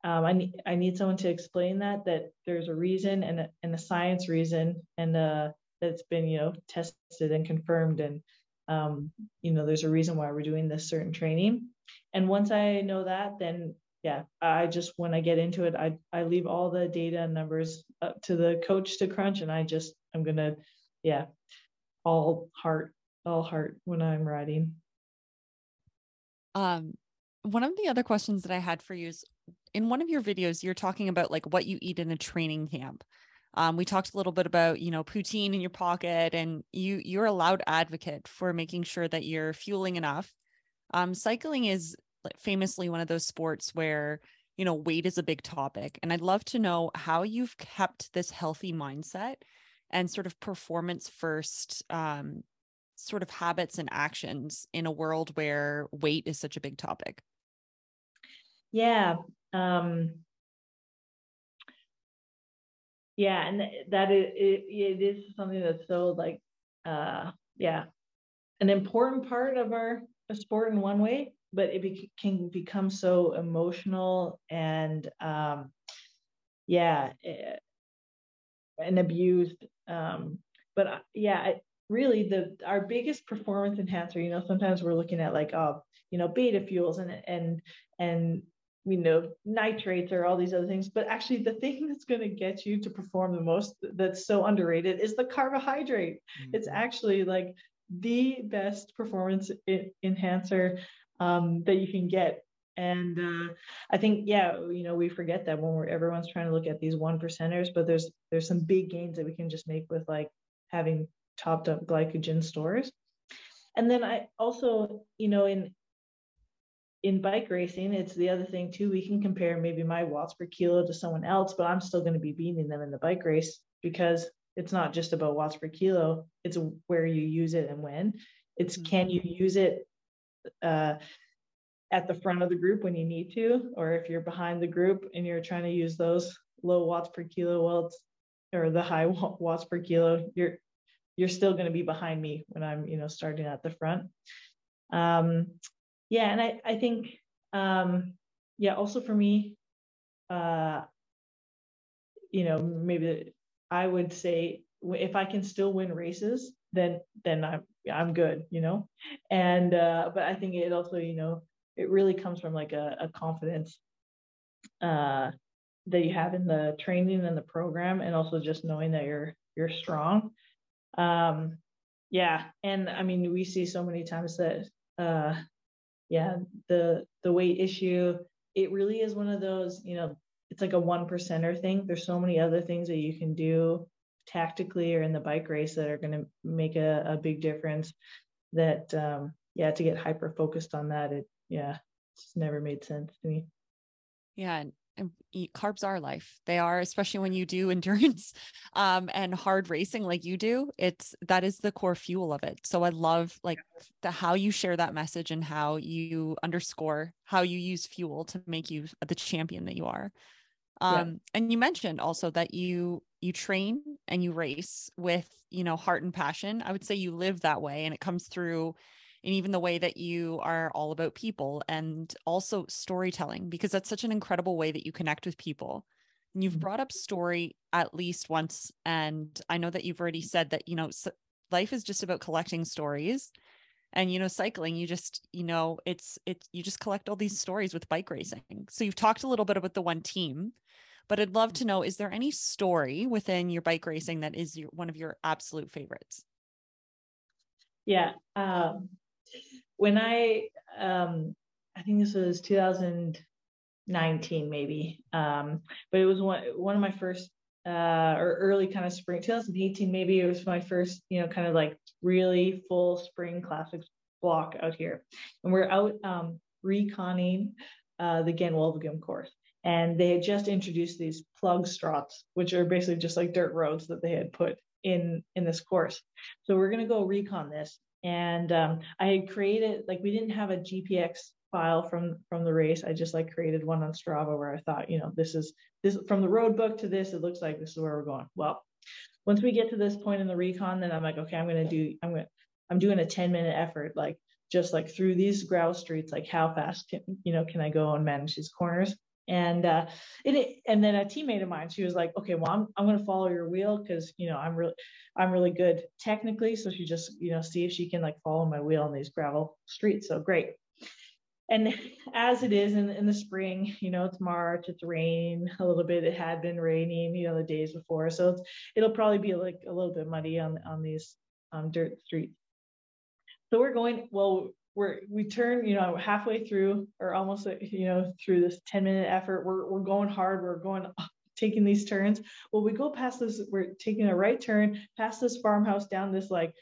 um, I, need, I need someone to explain that that there's a reason and a, and a science reason and uh, that's been you know tested and confirmed and um, you know there's a reason why we're doing this certain training. And once i know that then yeah i just when i get into it i i leave all the data and numbers up to the coach to crunch and i just i'm gonna yeah all heart all heart when i'm writing um one of the other questions that i had for you is in one of your videos you're talking about like what you eat in a training camp um, we talked a little bit about, you know, poutine in your pocket, and you you're a loud advocate for making sure that you're fueling enough. Um, cycling is famously one of those sports where you know weight is a big topic, and I'd love to know how you've kept this healthy mindset and sort of performance first um, sort of habits and actions in a world where weight is such a big topic. Yeah. Um, yeah and that it, it, it is something that's so like uh yeah an important part of our sport in one way but it be, can become so emotional and um yeah eh, and abused um but uh, yeah I, really the our biggest performance enhancer you know sometimes we're looking at like oh you know beta fuels and and and you know nitrates or all these other things. But actually the thing that's going to get you to perform the most that's so underrated is the carbohydrate. Mm-hmm. it's actually like the best performance enhancer um, that you can get and uh, i think yeah you know we forget that when we're everyone's trying to look at these one percenters but there's there's some big gains that we can just make with like having topped up glycogen stores and then i also you know in in bike racing, it's the other thing too. We can compare maybe my watts per kilo to someone else, but I'm still going to be beating them in the bike race because it's not just about watts per kilo. It's where you use it and when. It's mm-hmm. can you use it uh, at the front of the group when you need to, or if you're behind the group and you're trying to use those low watts per kilo, well, or the high watts per kilo, you're you're still going to be behind me when I'm you know starting at the front. Um, yeah and i i think um yeah also for me uh you know maybe i would say if i can still win races then then i'm i'm good you know and uh but i think it also you know it really comes from like a, a confidence uh that you have in the training and the program and also just knowing that you're you're strong. Um yeah and i mean we see so many times that uh yeah the the weight issue it really is one of those you know it's like a one percenter thing. There's so many other things that you can do tactically or in the bike race that are going to make a, a big difference that um yeah to get hyper focused on that it yeah it's never made sense to me. Yeah and carbs are life. They are especially when you do endurance um and hard racing like you do it's that is the core fuel of it. So i love like the how you share that message and how you underscore how you use fuel to make you the champion that you are. Um yeah. and you mentioned also that you you train and you race with you know heart and passion. I would say you live that way and it comes through and even the way that you are all about people and also storytelling because that's such an incredible way that you connect with people. And you've mm-hmm. brought up story at least once and i know that you've already said that you know life is just about collecting stories and you know cycling. You just you know it's it's you just collect all these stories with bike racing. So you've talked a little bit about the one team but i'd love to know is there any story within your bike racing that is your, one of your absolute favorites? Yeah um, when I, um, I think this was 2019 maybe, um, but it was one one of my first uh, or early kind of spring 2018 maybe it was my first you know kind of like really full spring classics block out here. And we're out um, reconning uh, the Gent-Wevelgem course. And they had just introduced these plugstreets which are basically just like dirt roads that they had put in in this course. So we're going to go recon this and um, i had created like we didn't have a gpx file from from the race. I just like created one on Strava where I thought, you know, this is this from the road book to this, it looks like this is where we're going. Well, once we get to this point in the recon, then I'm like, okay, I'm gonna do I'm gonna I'm doing a 10 minute effort, like just like through these gravel streets, like how fast can you know can I go and manage these corners? And uh, it, and then a teammate of mine, she was like, okay, well, I'm, I'm going to follow your wheel because you know I'm really I'm really good technically. So she just you know see if she can like follow my wheel on these gravel streets. So great and as it is in, in the spring, you know, it's March, it's raining a little bit. It had been raining, you know, the days before. So it'll probably be like a little bit muddy on, on these um, dirt streets. So we're going, well, we're, we turn, you know, halfway through or almost, you know, through this 10 minute effort, we're, we're going hard. We're going taking these turns. Well, we go past this, we're taking a right turn past this farmhouse down this like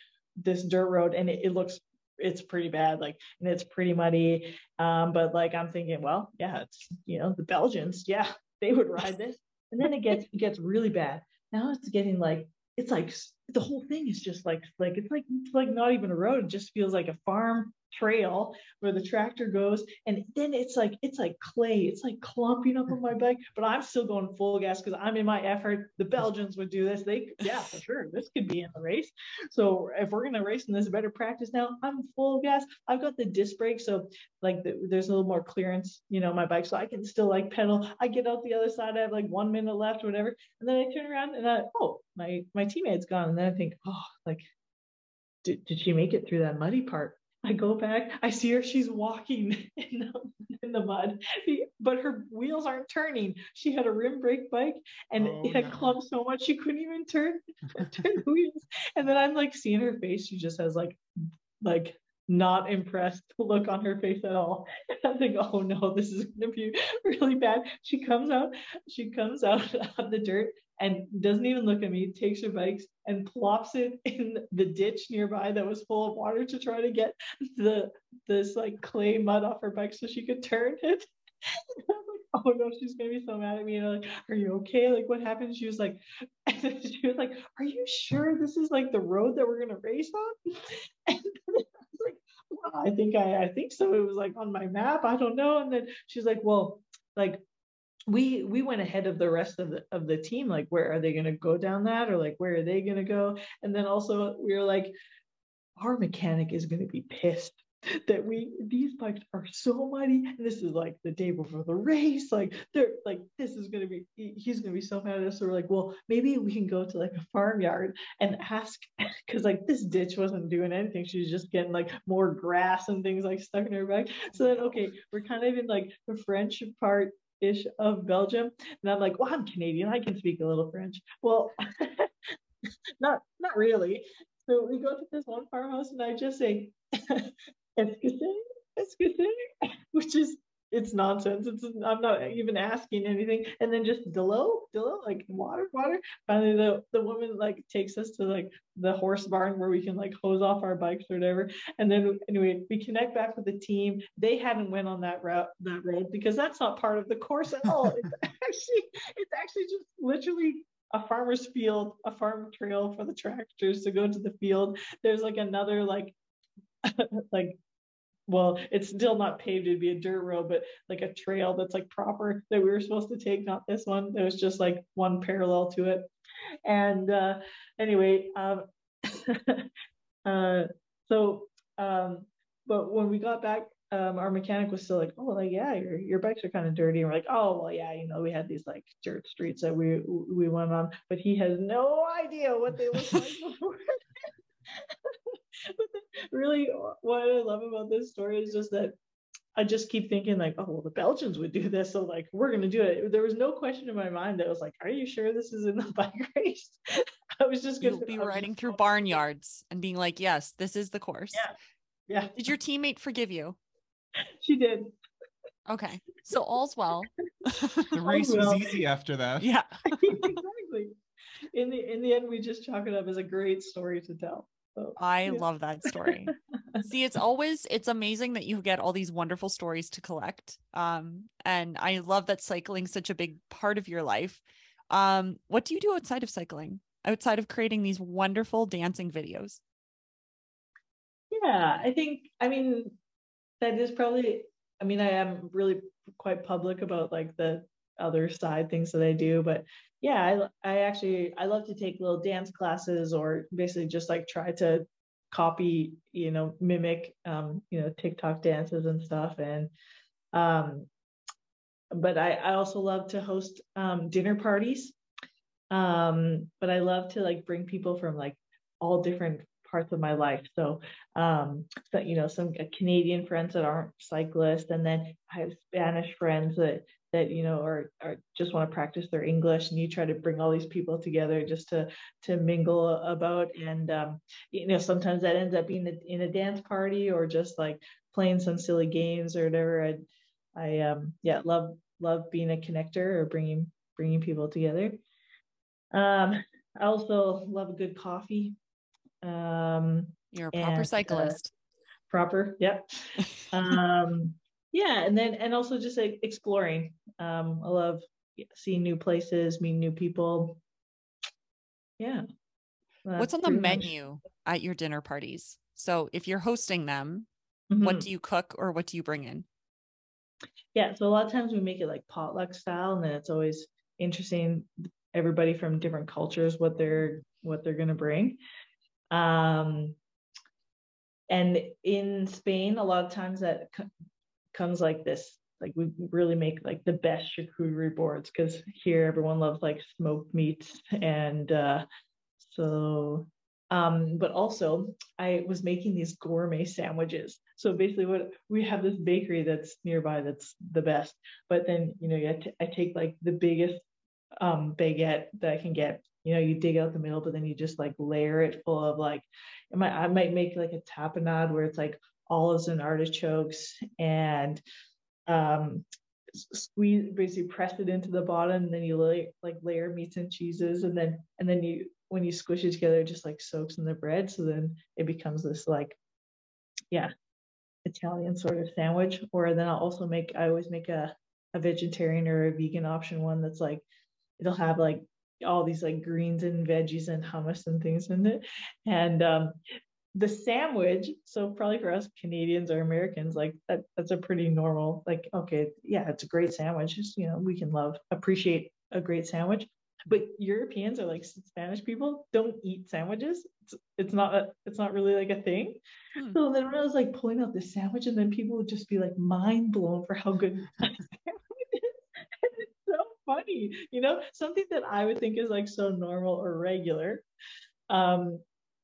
this dirt road and it, it looks it's pretty bad like and it's pretty muddy um but like i'm thinking well yeah it's you know the belgians yeah they would ride this and then it gets it gets really bad now it's getting like it's like the whole thing is just like like it's like it's like not even a road it just feels like a farm trail where the tractor goes and then it's like it's like clay it's like clumping up on my bike but i'm still going full gas because i'm in my effort. The belgians would do this. They yeah for sure this could be in the race. So if we're going to race in this better practice now i'm full gas. I've got the disc brake so like the, there's a little more clearance you know my bike so i can still like pedal. I get out the other side i have like one minute left whatever and then i turn around and i oh my my teammate's gone and then i think oh like did, did she make it through that muddy part I go back, I see her, she's walking in the, in the mud, but her wheels aren't turning. She had a rim brake bike and oh, it had no. clumped so much she couldn't even turn, turn the wheels. And then I'm like seeing her face, she just has like, like not impressed look on her face at all. And I think, oh no, this is gonna be really bad. She comes out, she comes out of the dirt and doesn't even look at me, takes her bikes and plops it in the ditch nearby that was full of water to try to get the this like clay mud off her bike so she could turn it. oh no, she's gonna be so mad at me. And I'm like, are you okay? Like, what happened? She was like, she was like, are you sure this is like the road that we're gonna race on? And I was like, well, I think I, I think so. It was like on my map. I don't know. And then she's like, well, like we we went ahead of the rest of the of the team like where are they to go down that or like where are they to go and then also we were like our mechanic is to be pissed that we these bikes are so muddy and this is like the day before the race like they're like this is going to be he's going to be so mad at us so we're like well maybe we can go to like a farmyard and ask because like this ditch wasn't doing anything she was just getting like more grass and things like stuck in her back so then okay we're kind of in like the french part ish of Belgium. And I'm like, well, I'm Canadian. I can speak a little French. Well, not not really. So we go to this one farmhouse and I just say, excuse me, excuse me, which is it's nonsense. It's I'm not even asking anything. And then just Delo, Delo, like water, water. Finally, the the woman like takes us to like the horse barn where we can like hose off our bikes or whatever. And then anyway, we connect back with the team. They hadn't went on that route that road because that's not part of the course at all. it's actually it's actually just literally a farmer's field, a farm trail for the tractors to go to the field. There's like another like like well, it's still not paved, it'd be a dirt road, but like a trail that's like proper that we were supposed to take, not this one. There was just like one parallel to it. And uh, anyway, um, uh, so, um, but when we got back, um, our mechanic was still like, oh, like yeah, your your bikes are kind of dirty. And we're like, oh, well, yeah, you know, we had these like dirt streets that we we went on, but he has no idea what they look like before. really what I love about this story is just that I just keep thinking like, oh well, the Belgians would do this, so like we're gonna do it. There was no question in my mind that was like, are you sure this is in the bike race? I was just gonna be riding through barnyards and being like, yes, this is the course. Yeah. Yeah. Did your teammate forgive you? She did. Okay. So all's well. the race was easy after that. Yeah. exactly. in the in the end, we just chalk it up as a great story to tell. So, I yeah. love that story. See, it's always it's amazing that you get all these wonderful stories to collect. Um, and I love that cycling's such a big part of your life. Um, what do you do outside of cycling? Outside of creating these wonderful dancing videos? Yeah, I think I mean that is probably I mean I am really quite public about like the other side things that I do, but yeah, I I actually I love to take little dance classes or basically just like try to copy, you know, mimic um, you know, TikTok dances and stuff and um but I, I also love to host um, dinner parties. Um, but I love to like bring people from like all different parts of my life. So, um, so you know, some uh, Canadian friends that aren't cyclists, and then I have Spanish friends that that you know or, are just want to practice their English, and you try to bring all these people together just to to mingle about. And um, you know, sometimes that ends up being a, in a dance party or just like playing some silly games or whatever. I, I um, yeah, love love being a connector or bringing bringing people together. Um, I also love a good coffee. Um, You're a proper and, uh, cyclist. Uh, proper, yep. um, yeah, and then and also just like exploring. Um, I love seeing new places, meeting new people. Yeah. What's on the menu much. at your dinner parties? So if you're hosting them, mm-hmm. what do you cook or what do you bring in? Yeah, so a lot of times we make it like potluck style, and then it's always interesting. Everybody from different cultures, what they're what they're gonna bring. Um, and in Spain, a lot of times that comes like this. Like we really make like the best charcuterie boards because here everyone loves like smoked meats and uh, so um, but also I was making these gourmet sandwiches. So basically what we have this bakery that's nearby that's the best, but then, you know, you t- I take like the biggest um, baguette that I can get, you know, you dig out the middle, but then you just like layer it full of like, I might, I might make like a tapenade where it's like olives and artichokes and um, squeeze basically press it into the bottom and then you lay, like layer meats and cheeses and then and then you when you squish it together, it just like soaks in the bread. So then it becomes this like, yeah, Italian sort of sandwich. Or then I'll also make, I always make a, a vegetarian or a vegan option one that's like, it'll have like all these like greens and veggies and hummus and things in it. And um, the sandwich, so probably for us Canadians or Americans, like that, that's a pretty normal, like, okay, yeah, it's a great sandwich. Just, you know, we can love, appreciate a great sandwich but Europeans or like Spanish people don't eat sandwiches. It's, it's not a, it's not really like a thing. Hmm. So then when I was like pulling out the sandwich, and then people would just be like mind blown for how good And it's so funny, you know, something that I would think is like so normal or regular, um,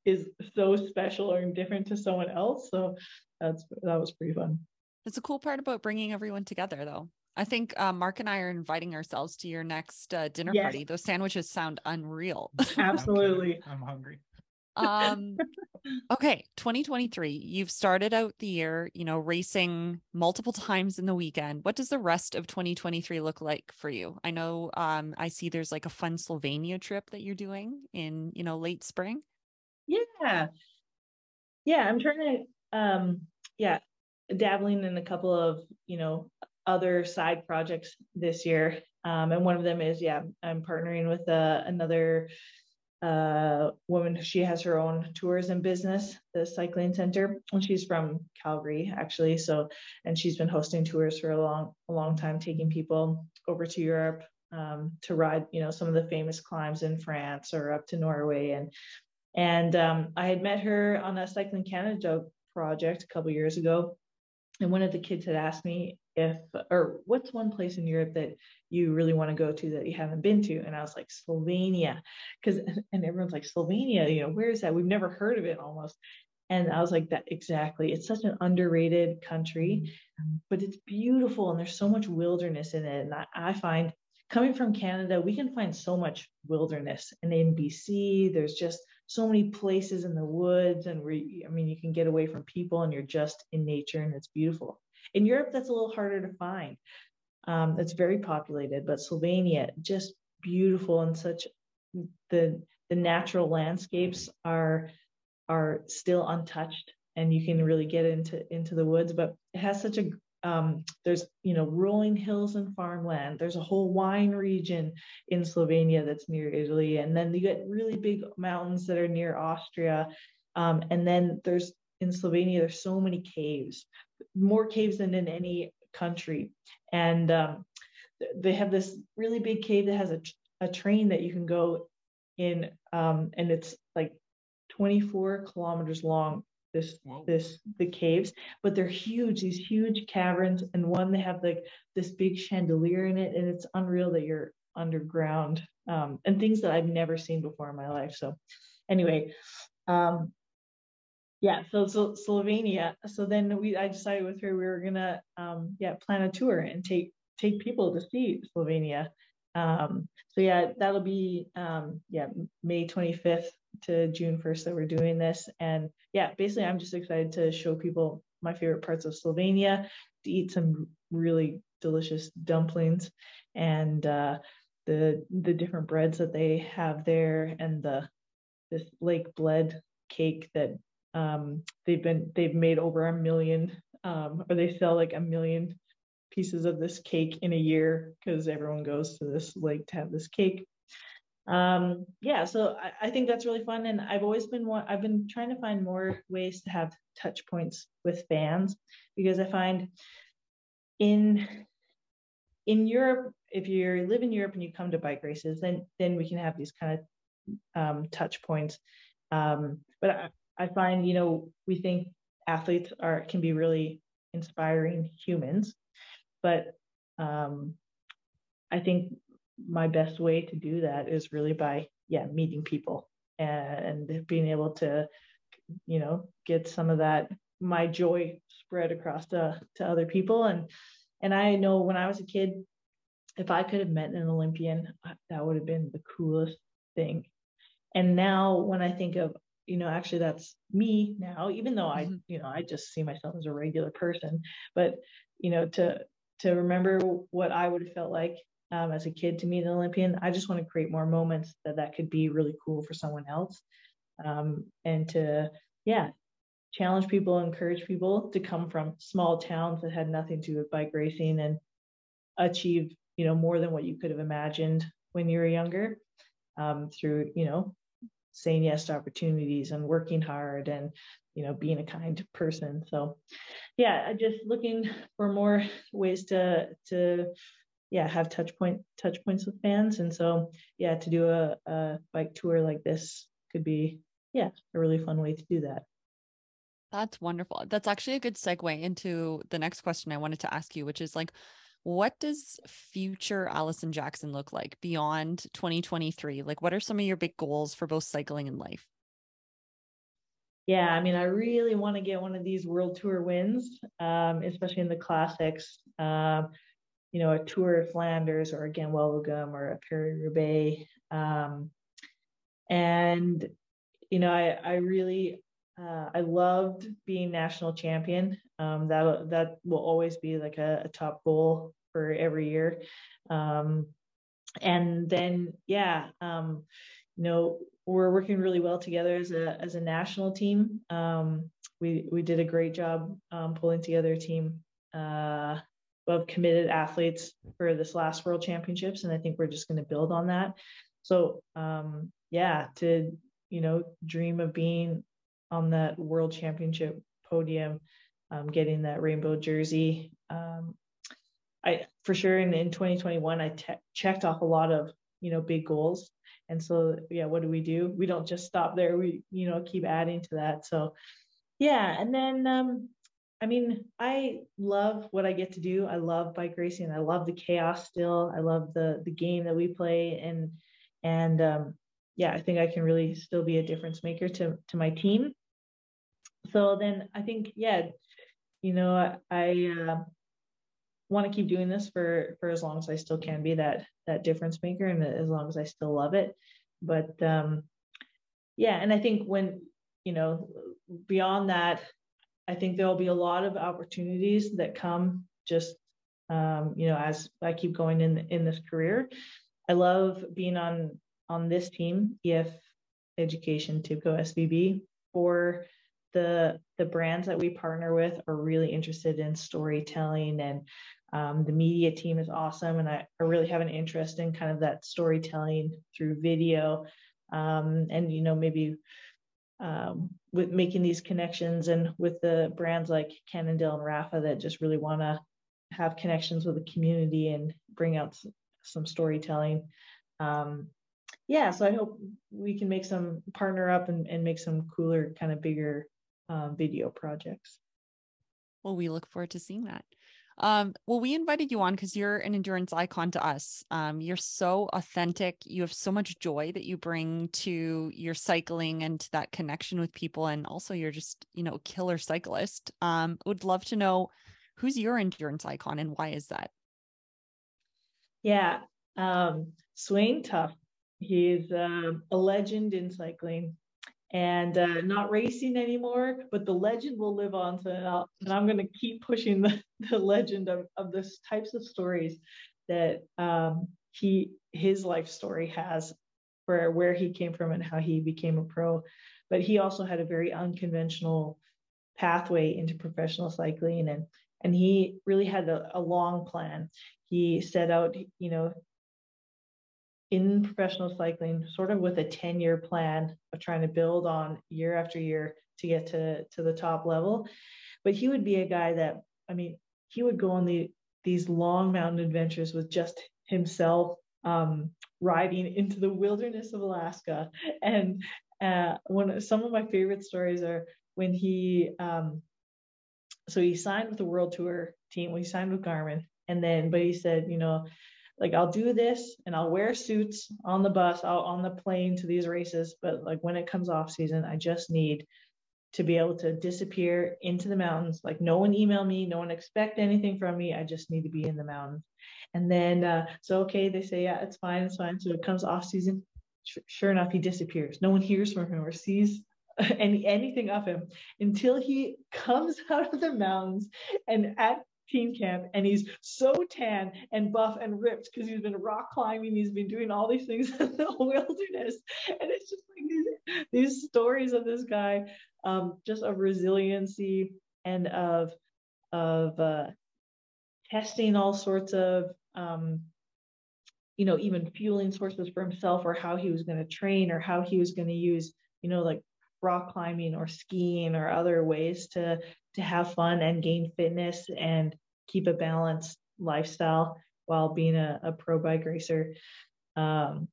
is so special or different to someone else. So that's that was pretty fun. It's a cool part about bringing everyone together, though. I think uh, Mark and I are inviting ourselves to your next uh, dinner yes. party. Those sandwiches sound unreal. Absolutely. I'm hungry. um okay 2023 you've started out the year you know racing multiple times in the weekend what does the rest of 2023 look like for you i know um i see there's like a fun slovenia trip that you're doing in you know late spring yeah yeah i'm trying to um yeah dabbling in a couple of you know other side projects this year. Um, and one of them is, yeah, I'm partnering with uh, another uh, woman. She has her own tourism business, the Cycling Centre, and she's from Calgary actually. So, and she's been hosting tours for a long, a long time, taking people over to Europe um, to ride, you know, some of the famous climbs in France or up to Norway. And and um, I had met her on a Cycling Canada project a couple years ago, and one of the kids had asked me if or what's one place in Europe that you really want to go to that you haven't been to? And I was like, Slovenia. Because and everyone's like, Slovenia, you know, where is that? We've never heard of it almost. And I was like, that exactly. It's such an underrated country, but it's beautiful and there's so much wilderness in it. And I, I find coming from Canada, we can find so much wilderness. And in BC, there's just so many places in the woods and re, I mean, you can get away from people and you're just in nature and it's beautiful. In Europe, that's a little harder to find. Um, it's very populated, but Slovenia, just beautiful and such the the natural landscapes are are still untouched and you can really get into into the woods but it has such a um, there's you know rolling hills and farmland. There's a whole wine region in slovenia that's near italy. And then you get really big mountains that are near austria. Um, and then there's in slovenia there's so many caves more caves than in any country. And um, they have this really big cave that has a, a train that you can go in um, and it's like 24 kilometers long this Whoa. this the caves but they're huge these huge caverns and one they have like this big chandelier in it and it's unreal that you're underground um, and things that i've never seen before in my life so anyway um, yeah so, so slovenia so then we i decided with her we were gonna um, yeah plan a tour and take take people to see slovenia um, so yeah that'll be um, yeah may 25th to June 1st that we're doing this. And yeah, basically, I'm just excited to show people my favorite parts of Slovenia, to eat some really delicious dumplings and uh, the the different breads that they have there and the this lake bled cake that um, they've been they've made over a million um, or they sell like a million pieces of this cake in a year because everyone goes to this lake to have this cake um, yeah, so I, I, think that's really fun, and I've always been one. I've been trying to find more ways to have touch points with fans because I find in in Europe, if you live in Europe and you come to bike races, then then we can have these kind of um, touch points. Um, but I, I find you know we think athletes are can be really inspiring humans, but um, I think my best way to do that is really by yeah meeting people and being able to you know get some of that my joy spread across to, to other people and and i know when i was a kid if i could have met an olympian that would have been the coolest thing and now when i think of you know actually that's me now even though i mm-hmm. you know i just see myself as a regular person but you know to to remember what i would have felt like um, as a kid to meet an Olympian. I just want to create more moments that that could be really cool for someone else, um, and to yeah, challenge people, encourage people to come from small towns that had nothing to do with bike racing and achieve you know more than what you could have imagined when you were younger um, through you know saying yes to opportunities and working hard and you know being a kind person. So yeah just looking for more ways to to yeah have touch point touch points with fans. And so yeah to do a, a bike tour like this could be yeah a really fun way to do that. That's wonderful. That's actually a good segue into the next question i wanted to ask you which is like what does future Alison Jackson look like beyond 2023? Like, what are some of your big goals for both cycling and life? Yeah, I mean, I really want to get one of these world tour wins, um, especially in the classics. Um, you know, a Tour of Flanders or again Gent-Wevelgem or a Paris-Roubaix. Um, and, you know, I, I really, uh, I loved being national champion. Um, that, that will always be like a, a top goal for every year. Um, and then, yeah, um, you know, we're working really well together as a, as a national team. Um, we, we did a great job um, pulling together a team uh, of committed athletes for this last world championships and i think we're just going to build on that so um, yeah to you know dream of being on that world championship podium um, getting that rainbow jersey um, i for sure in, in 2021 I te- checked off a lot of you know big goals and so yeah what do we do we don't just stop there we you know keep adding to that so yeah and then um, I mean, I love what I get to do. I love bike racing. I love the chaos still. I love the the game that we play and and um, yeah, I think I can really still be a difference maker to to my team. So then I think yeah, you know, I, I uh, want to keep doing this for for as long as I still can be that that difference maker and as long as I still love it. But um, yeah, and I think when you know beyond that I think there'll be a lot of opportunities that come just um, you know as I keep going in in this career. I love being on on this team, EF Education, TIBCO SVB, for the the brands that we partner with are really interested in storytelling and um, the media team is awesome and I, I, really have an interest in kind of that storytelling through video um, and you know maybe um, with making these connections and with the brands like Cannondale and Rapha that just really want to have connections with the community and bring out some storytelling. Um, yeah, so I hope we can make some partner up and, and make some cooler, kind of bigger um, video projects. Well, we look forward to seeing that. Um, well, we invited you on because you're an endurance icon to us. Um, you're so authentic. You have so much joy that you bring to your cycling and to that connection with people. And also, you're just, you know, killer cyclist. Um, would love to know who's your endurance icon and why is that? Yeah, um, Svein Tuft. He's uh, a legend in cycling and uh, not racing anymore, but the legend will live on. So, and, I'm going to keep pushing the, the legend of, of this types of stories that um, he his life story has where where he came from and how he became a pro. But he also had a very unconventional pathway into professional cycling and and he really had a, a long plan. He set out, you know, in professional cycling, sort of with a 10 year plan of trying to build on year after year to get to, to the top level. But he would be a guy that, I mean, he would go on the, these long mountain adventures with just himself um, riding into the wilderness of Alaska. And uh, one some of my favorite stories are when he, um, so he signed with the World Tour team, he signed with Garmin, and then, but he said, you know, like I'll do this and I'll wear suits on the bus, out on the plane to these races. But like when it comes off season, I just need to be able to disappear into the mountains. Like no one email me, no one expect anything from me. I just need to be in the mountains. And then uh, so okay, they say yeah, it's fine, it's fine. So it comes off season. Sure enough, he disappears. No one hears from him or sees any anything of him until he comes out of the mountains and at team camp and he's so tan and buff and ripped because he's been rock climbing he's been doing all these things in the wilderness. And it's just like these, these stories of this guy um, just of resiliency and of of uh, testing all sorts of um, you know even fueling sources for himself or how he was going to train or how he was going to use you know like rock climbing or skiing or other ways to to have fun and gain fitness and keep a balanced lifestyle while being a, a pro bike racer. Um,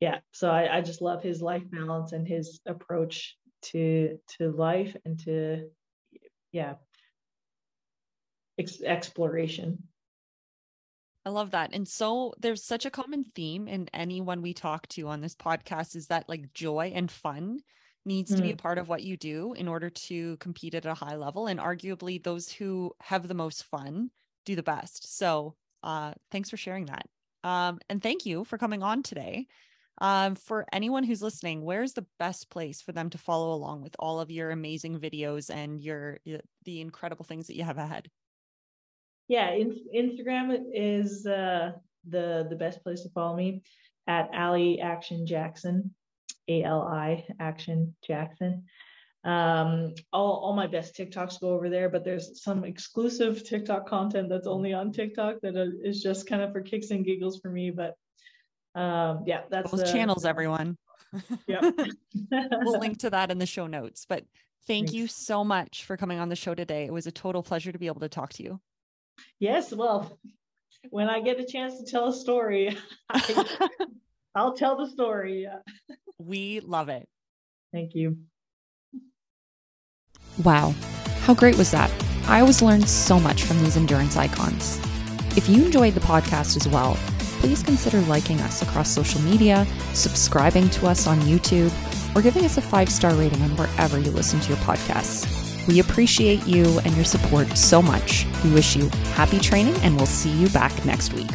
yeah, so I, I just love his life balance and his approach to to life and to yeah ex- exploration. I love that. And so there's such a common theme in anyone we talk to on this podcast is that like joy and fun needs mm. to be a mm. part of what you do in order to compete at a high level. And arguably, those who have the most fun do the best. So, uh, thanks for sharing that. Um, and thank you for coming on today. Um, for anyone who's listening, where's the best place for them to follow along with all of your amazing videos and your the incredible things that you have ahead? Yeah, in, Instagram is uh, the the best place to follow me at Ali Action Jackson. A L I Action Jackson. Um, all, all my best TikToks go over there, but there's some exclusive TikTok content that's only on TikTok that is just kind of for kicks and giggles for me. But um, yeah, that's those uh, channels, everyone. Yeah. we'll link to that in the show notes. But thank Thanks. you so much for coming on the show today. It was a total pleasure to be able to talk to you. Yes, well, when I get a chance to tell a story, I, will tell the story. We love it. Thank you. Wow, how great was that? I always learn so much from these endurance icons. If you enjoyed the podcast as well, please consider liking us across social media, subscribing to us on YouTube, or giving us a five star rating on wherever you listen to your podcasts. We appreciate you and your support so much. We wish you happy training, and we'll see you back next week.